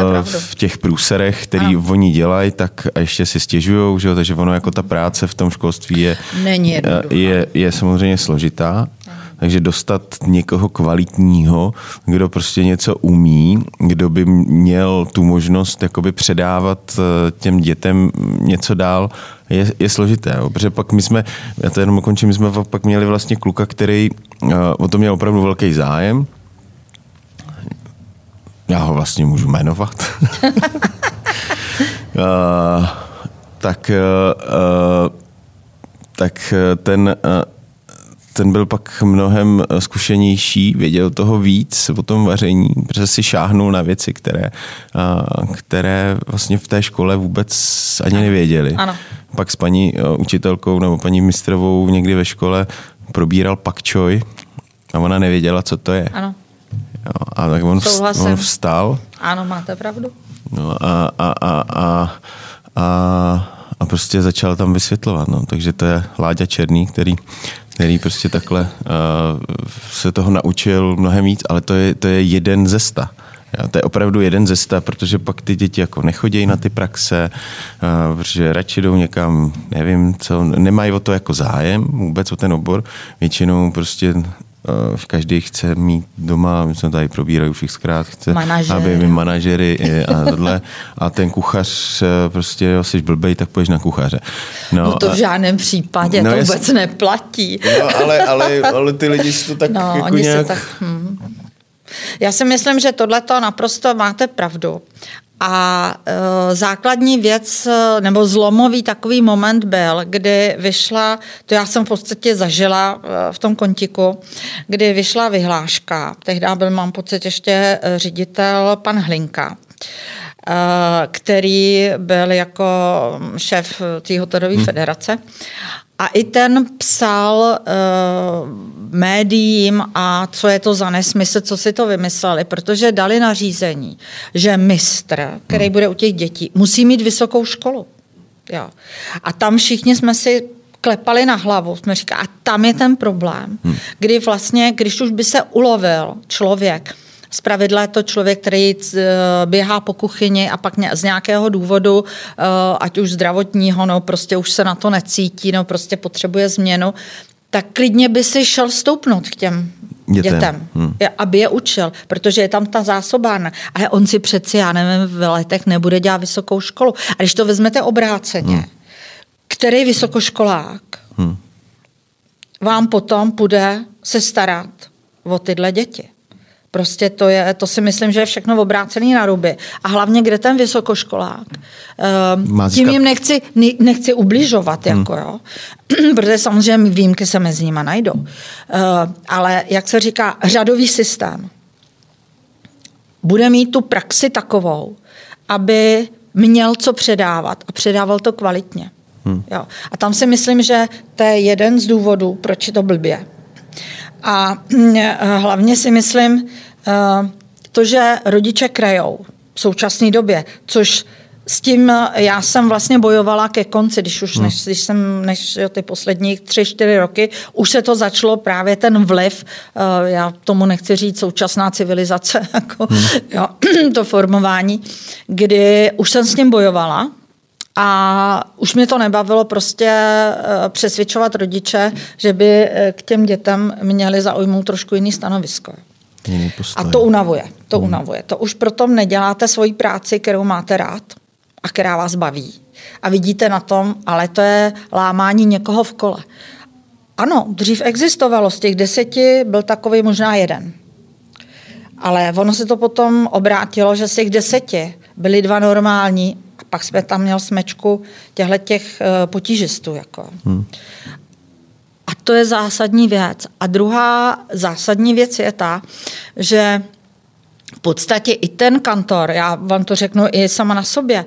pravdu. v těch průserech, který ano. oni dělají, tak a ještě si stěžují, že jo? takže ono jako ta práce v tom školství je, Není je, je samozřejmě složitá. Takže dostat někoho kvalitního, kdo prostě něco umí, kdo by měl tu možnost jakoby předávat těm dětem něco dál, je, je složité. Jo? Protože pak my jsme, já to jenom ukončím, my jsme pak měli vlastně kluka, který uh, o to měl opravdu velký zájem. Já ho vlastně můžu jmenovat. uh, tak, uh, tak ten uh, ten byl pak mnohem zkušenější, věděl toho víc o tom vaření, protože si šáhnul na věci, které, které vlastně v té škole vůbec ani nevěděli. Ano. Pak s paní učitelkou nebo paní mistrovou někdy ve škole probíral pak čoj a ona nevěděla, co to je. Ano. Jo, a tak on, vst, on vstal. Ano, máte pravdu. No a, a, a, a, a a prostě začal tam vysvětlovat. No. Takže to je Láďa Černý, který, který prostě takhle uh, se toho naučil mnohem víc, ale to je, to je jeden ze sta. Ja, to je opravdu jeden ze sta, protože pak ty děti jako nechodí na ty praxe, uh, protože radši jdou někam, nevím co, nemají o to jako zájem vůbec o ten obor. Většinou prostě každý chce mít doma, my jsme tady probírali už xkrát, chce, Manažer. aby mi manažery a tohle. A ten kuchař uh, prostě, jo, jsi blbej, tak půjdeš na kuchaře. No, no to v žádném případě, no, to vůbec jestli, neplatí. No, ale, ale, ale ty lidi si to tak no, jako oni nějak... Se tak, hm. Já si myslím, že tohle to naprosto máte pravdu. A e, základní věc, nebo zlomový takový moment byl, kdy vyšla, to já jsem v podstatě zažila e, v tom kontiku, kdy vyšla vyhláška, tehdy byl, mám pocit, ještě ředitel pan Hlinka, e, který byl jako šéf té hotelové hmm. federace. A i ten psal uh, médiím a co je to za nesmysl, co si to vymysleli, protože dali nařízení, že mistr, který hmm. bude u těch dětí, musí mít vysokou školu. Jo. A tam všichni jsme si klepali na hlavu. Jsme říkali, a tam je ten problém, hmm. kdy vlastně, když už by se ulovil člověk, Zpravidla je to člověk, který běhá po kuchyni a pak z nějakého důvodu, eh, ať už zdravotního, no prostě už se na to necítí, no prostě potřebuje změnu, tak klidně by si šel stoupnout k těm dětem, dětem hmm. aby je učil, protože je tam ta zásobárna. Ale on si přeci, já nevím, v letech nebude dělat vysokou školu. A když to vezmete obráceně, hmm. který vysokoškolák hmm. vám potom bude se starat o tyhle děti? Prostě to, je, to si myslím, že je všechno obrácený na ruby. A hlavně, kde ten vysokoškolák. Uh, tím jim nechci, nechci ubližovat, hmm. jako jo. protože samozřejmě výjimky se mezi nimi najdou. Uh, ale jak se říká, řadový systém bude mít tu praxi takovou, aby měl co předávat a předával to kvalitně. Hmm. Jo. A tam si myslím, že to je jeden z důvodů, proč je to blbě. A eh, hlavně si myslím, eh, to, že rodiče krajou v současné době, což s tím já jsem vlastně bojovala ke konci, když už než, když jsem, než jo, ty poslední tři, čtyři roky, už se to začalo právě ten vliv, eh, já tomu nechci říct současná civilizace, jako, hmm. jo, to formování, kdy už jsem s tím bojovala, a už mě to nebavilo prostě eh, přesvědčovat rodiče, že by eh, k těm dětem měli zaujmout trošku jiný stanovisko. A to unavuje, to hmm. unavuje. To už proto neděláte svoji práci, kterou máte rád a která vás baví. A vidíte na tom, ale to je lámání někoho v kole. Ano, dřív existovalo, z těch deseti byl takový možná jeden. Ale ono se to potom obrátilo, že z těch deseti byli dva normální pak jsme tam měl smečku těchto těch eh, potížistů. Jako. Hmm. A to je zásadní věc. A druhá zásadní věc je ta, že v podstatě i ten kantor, já vám to řeknu i sama na sobě,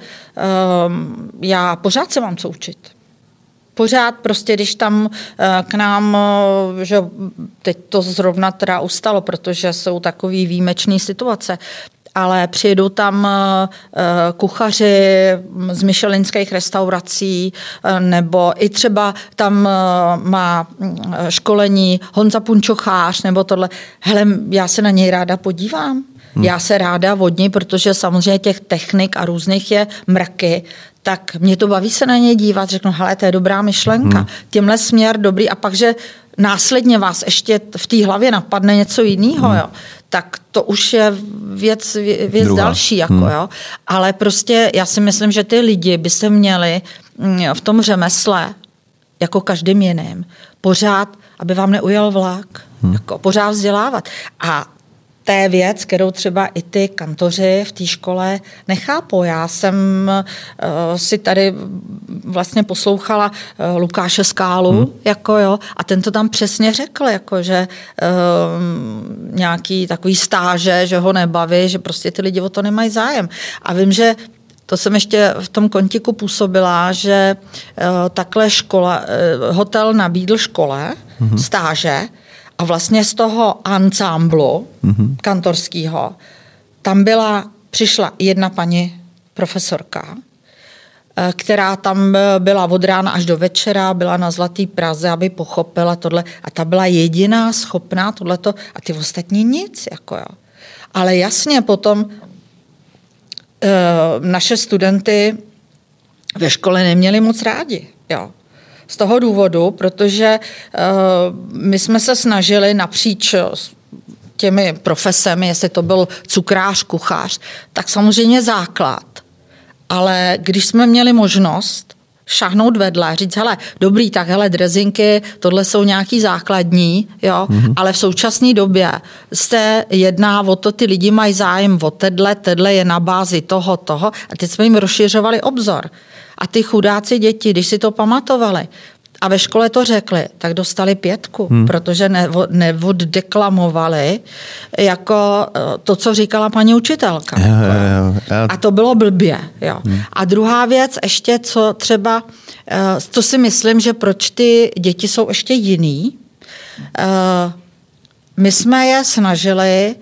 um, já pořád se mám co učit. Pořád prostě, když tam uh, k nám, uh, že teď to zrovna teda ustalo, protože jsou takové výjimečné situace, ale přijedou tam eh, kuchaři z myšelinských restaurací, eh, nebo i třeba tam eh, má školení Honza Punčochář, nebo tohle. Hele, já se na něj ráda podívám. Hmm. Já se ráda vodní, protože samozřejmě těch technik a různých je mraky, tak mě to baví se na něj dívat, řeknu, hele, to je dobrá myšlenka, hmm. tímhle směr dobrý a pak, že následně vás ještě v té hlavě napadne něco jiného, hmm. jo, tak to už je věc, věc další. Jako, hmm. jo. Ale prostě já si myslím, že ty lidi by se měli mm, v tom řemesle, jako každým jiným, pořád, aby vám neujel vlak, hmm. jako pořád vzdělávat. A to je věc, kterou třeba i ty kantoři v té škole nechápou. Já jsem uh, si tady vlastně poslouchala uh, Lukáše Skálu, hmm. jako jo, a ten to tam přesně řekl, jako že uh, nějaký takový stáže, že ho nebaví, že prostě ty lidi o to nemají zájem. A vím, že to jsem ještě v tom kontiku působila, že uh, takhle škola, uh, hotel nabídl škole hmm. stáže, a vlastně z toho ansámblu mm-hmm. kantorského tam byla, přišla jedna paní profesorka, eh, která tam byla od rána až do večera, byla na Zlatý Praze, aby pochopila tohle. A ta byla jediná schopná tohleto a ty ostatní nic. Jako jo. Ale jasně potom e, naše studenty ve škole neměli moc rádi. Jo z toho důvodu, protože uh, my jsme se snažili napříč eh, těmi profesemi, jestli to byl cukrář, kuchař, tak samozřejmě základ. Ale když jsme měli možnost šahnout vedle, říct, hele, dobrý, tak hele, drezinky, tohle jsou nějaký základní, jo, mm-hmm. ale v současné době se jedná o to, ty lidi mají zájem o tedle, tedle je na bázi toho, toho a teď jsme jim rozšiřovali obzor. A ty chudáci děti, když si to pamatovali, a ve škole to řekli, tak dostali pětku, hmm. protože neoddeklamovali jako eh, to, co říkala paní učitelka. Jo, jo, jo. A to bylo blbě. Jo. Hmm. A druhá věc, ještě co třeba, eh, co si myslím, že proč ty děti jsou ještě jiný, eh, my jsme je snažili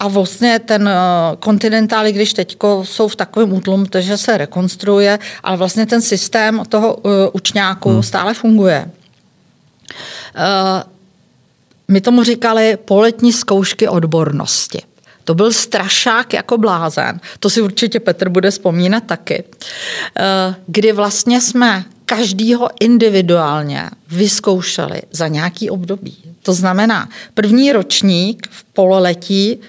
a vlastně ten eh, kontinentál, když teď jsou v takovém útlum, že se rekonstruuje, ale vlastně ten systém toho uh, učňáku hmm. stále funguje. Uh, my tomu říkali poletní zkoušky odbornosti. To byl strašák jako blázen. To si určitě Petr bude vzpomínat taky. Kdy vlastně jsme každýho individuálně vyzkoušeli za nějaký období. To znamená, první ročník v pololetí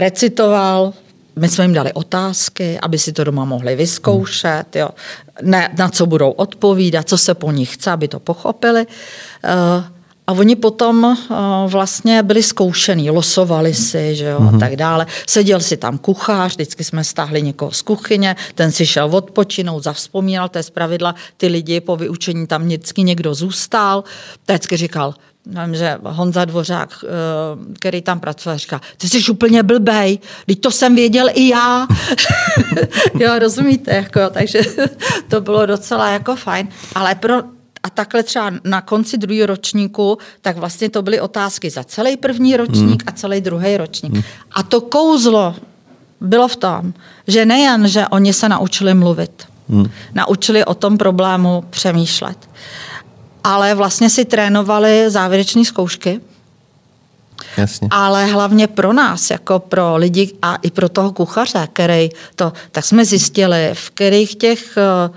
recitoval, my jsme jim dali otázky, aby si to doma mohli vyzkoušet, jo. Ne, na co budou odpovídat, co se po nich chce, aby to pochopili. Uh, a oni potom uh, vlastně byli zkoušení, losovali si, že jo, a mhm. tak dále. Seděl si tam kuchař, vždycky jsme stáhli někoho z kuchyně, ten si šel odpočinout, zavzpomínal, to je zpravidla, ty lidi po vyučení tam vždycky někdo zůstal. Vždycky říkal, Vím, že Honza Dvořák, eh, který tam pracuje, říká, ty jsi úplně blbej, teď to jsem věděl i já. jo, rozumíte, jako, takže to bylo docela jako fajn. Ale pro, a takhle třeba na konci druhého ročníku, tak vlastně to byly otázky za celý první ročník hmm. a celý druhý ročník. Hmm. A to kouzlo bylo v tom, že nejen, že oni se naučili mluvit, hmm. naučili o tom problému přemýšlet, ale vlastně si trénovali závěrečné zkoušky. Jasně. Ale hlavně pro nás, jako pro lidi a i pro toho kuchaře, který to, tak jsme zjistili, v kterých těch eh,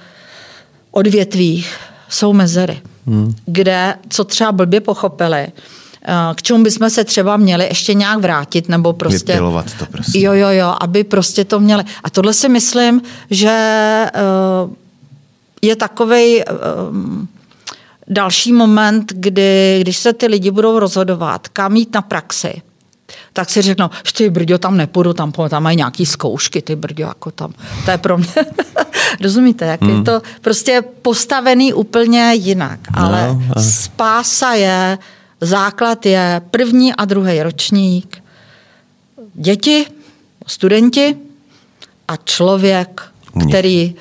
odvětvích jsou mezery, hmm. kde, co třeba blbě pochopili, eh, k čemu bychom se třeba měli ještě nějak vrátit, nebo prostě... Vypilovat to prostě. Jo, jo, jo, aby prostě to měli. A tohle si myslím, že eh, je takovej další moment, kdy, když se ty lidi budou rozhodovat, kam jít na praxi, tak si řeknou, že ty brďo, tam nepůjdu, tam, tam mají nějaký zkoušky, ty brďo, jako tam. To je pro mě, rozumíte, jak hmm. je to prostě postavený úplně jinak. Ale no, no. spása je, základ je první a druhý ročník, děti, studenti a člověk, který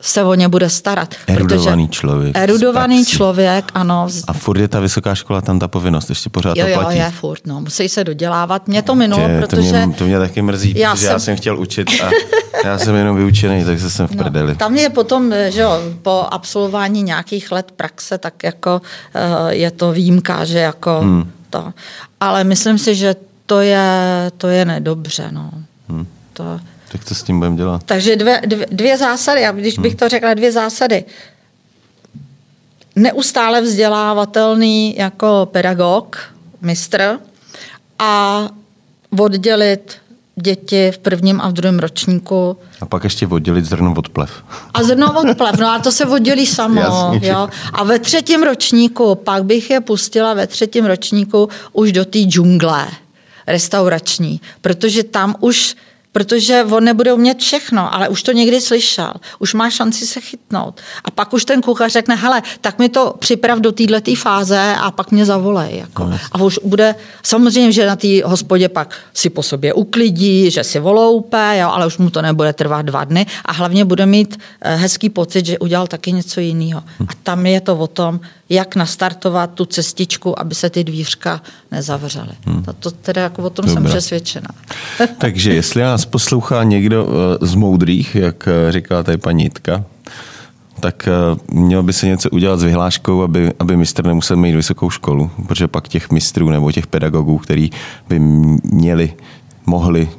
se o ně bude starat. Erudovaný člověk. Erudovaný člověk, ano. A furt je ta vysoká škola tam ta povinnost, ještě pořád jo, to platí. Jo, je furt, no, musí se dodělávat. Mě to minulo, Tě, protože... To mě, to mě taky mrzí, já protože jsem... já jsem chtěl učit a já jsem jenom vyučený, takže jsem v no, prdeli. Tam je potom, že jo, po absolvování nějakých let praxe, tak jako uh, je to výjimka, že jako hmm. to. Ale myslím si, že to je, to je nedobře, no. Hmm. To, tak co s tím budeme dělat? Takže dvě, dvě, dvě zásady, a když bych hmm. to řekla, dvě zásady. Neustále vzdělávatelný jako pedagog, mistr a oddělit děti v prvním a v druhém ročníku. A pak ještě oddělit zrno od plev. A zrno od plev, no a to se oddělí samo. Jasně, jo. A ve třetím ročníku, pak bych je pustila ve třetím ročníku už do té džungle restaurační, protože tam už protože on nebude umět všechno, ale už to někdy slyšel, už má šanci se chytnout. A pak už ten kuchař řekne, hele, tak mi to připrav do této fáze a pak mě zavolej. Jako. No, a už bude, samozřejmě, že na té hospodě pak si po sobě uklidí, že si voloupe, jo, ale už mu to nebude trvat dva dny a hlavně bude mít eh, hezký pocit, že udělal taky něco jiného. A tam je to o tom, jak nastartovat tu cestičku, aby se ty dvířka nezavřely. Hmm. To, to teda jako o tom Dobrá. jsem přesvědčena. Takže jestli nás poslouchá někdo eh, z moudrých, jak eh, říká tady paní Jitka, tak eh, měl by se něco udělat s vyhláškou, aby, aby mistr nemusel mít vysokou školu, protože pak těch mistrů nebo těch pedagogů, který by měli, mohli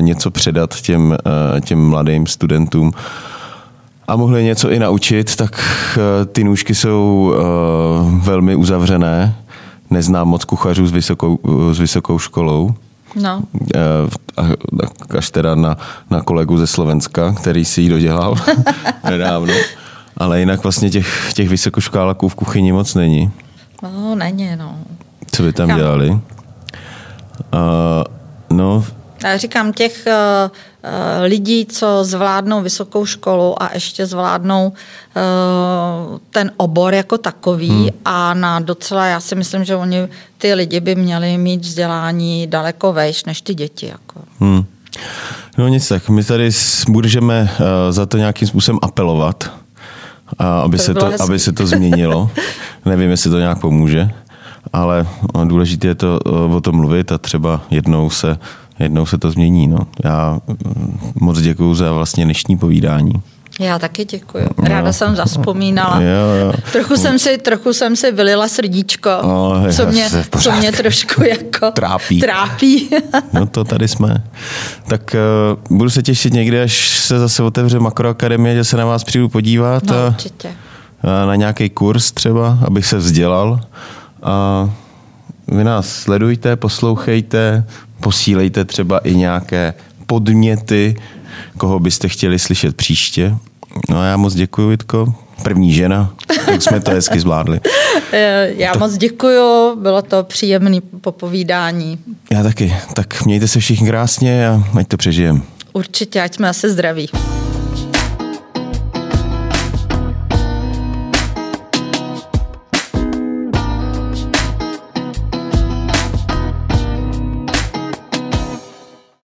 něco předat těm, těm mladým studentům, a mohli něco i naučit, tak eh, ty nůžky jsou uh, velmi uzavřené. Neznám moc kuchařů s vysokou, s vysokou školou. No. Až teda na, na kolegu ze Slovenska, který si ji dodělal nedávno. Ale jinak vlastně těch, těch vysokoškoláků v kuchyni moc není. No, není, no. Co by tam Kam? dělali? Uh, no, já říkám, těch uh, lidí, co zvládnou vysokou školu a ještě zvládnou uh, ten obor jako takový hmm. a na docela, já si myslím, že oni, ty lidi by měli mít vzdělání daleko vejš než ty děti. Jako. Hmm. No nic tak, my tady budeme uh, za to nějakým způsobem apelovat, aby, to se to, aby se to změnilo. Nevím, jestli to nějak pomůže, ale důležité je to o tom mluvit a třeba jednou se jednou se to změní. No. Já mm, moc děkuji za vlastně dnešní povídání. Já taky děkuji. Ráda jo. jsem zaspomínala. Jo, jo. Trochu, jsem si, trochu jsem si vylila srdíčko, no, co, mě, co mě trošku jako trápí. trápí. no to tady jsme. Tak uh, budu se těšit někdy, až se zase otevře Makroakademie, že se na vás přijdu podívat. No, a, určitě. A na nějaký kurz třeba, abych se vzdělal. A vy nás sledujte, poslouchejte, posílejte třeba i nějaké podněty, koho byste chtěli slyšet příště. No a já moc děkuji, Vitko. První žena, jak jsme to hezky zvládli. Já to... moc děkuji, bylo to příjemné popovídání. Já taky. Tak mějte se všichni krásně a ať to přežijem. Určitě, ať jsme asi zdraví.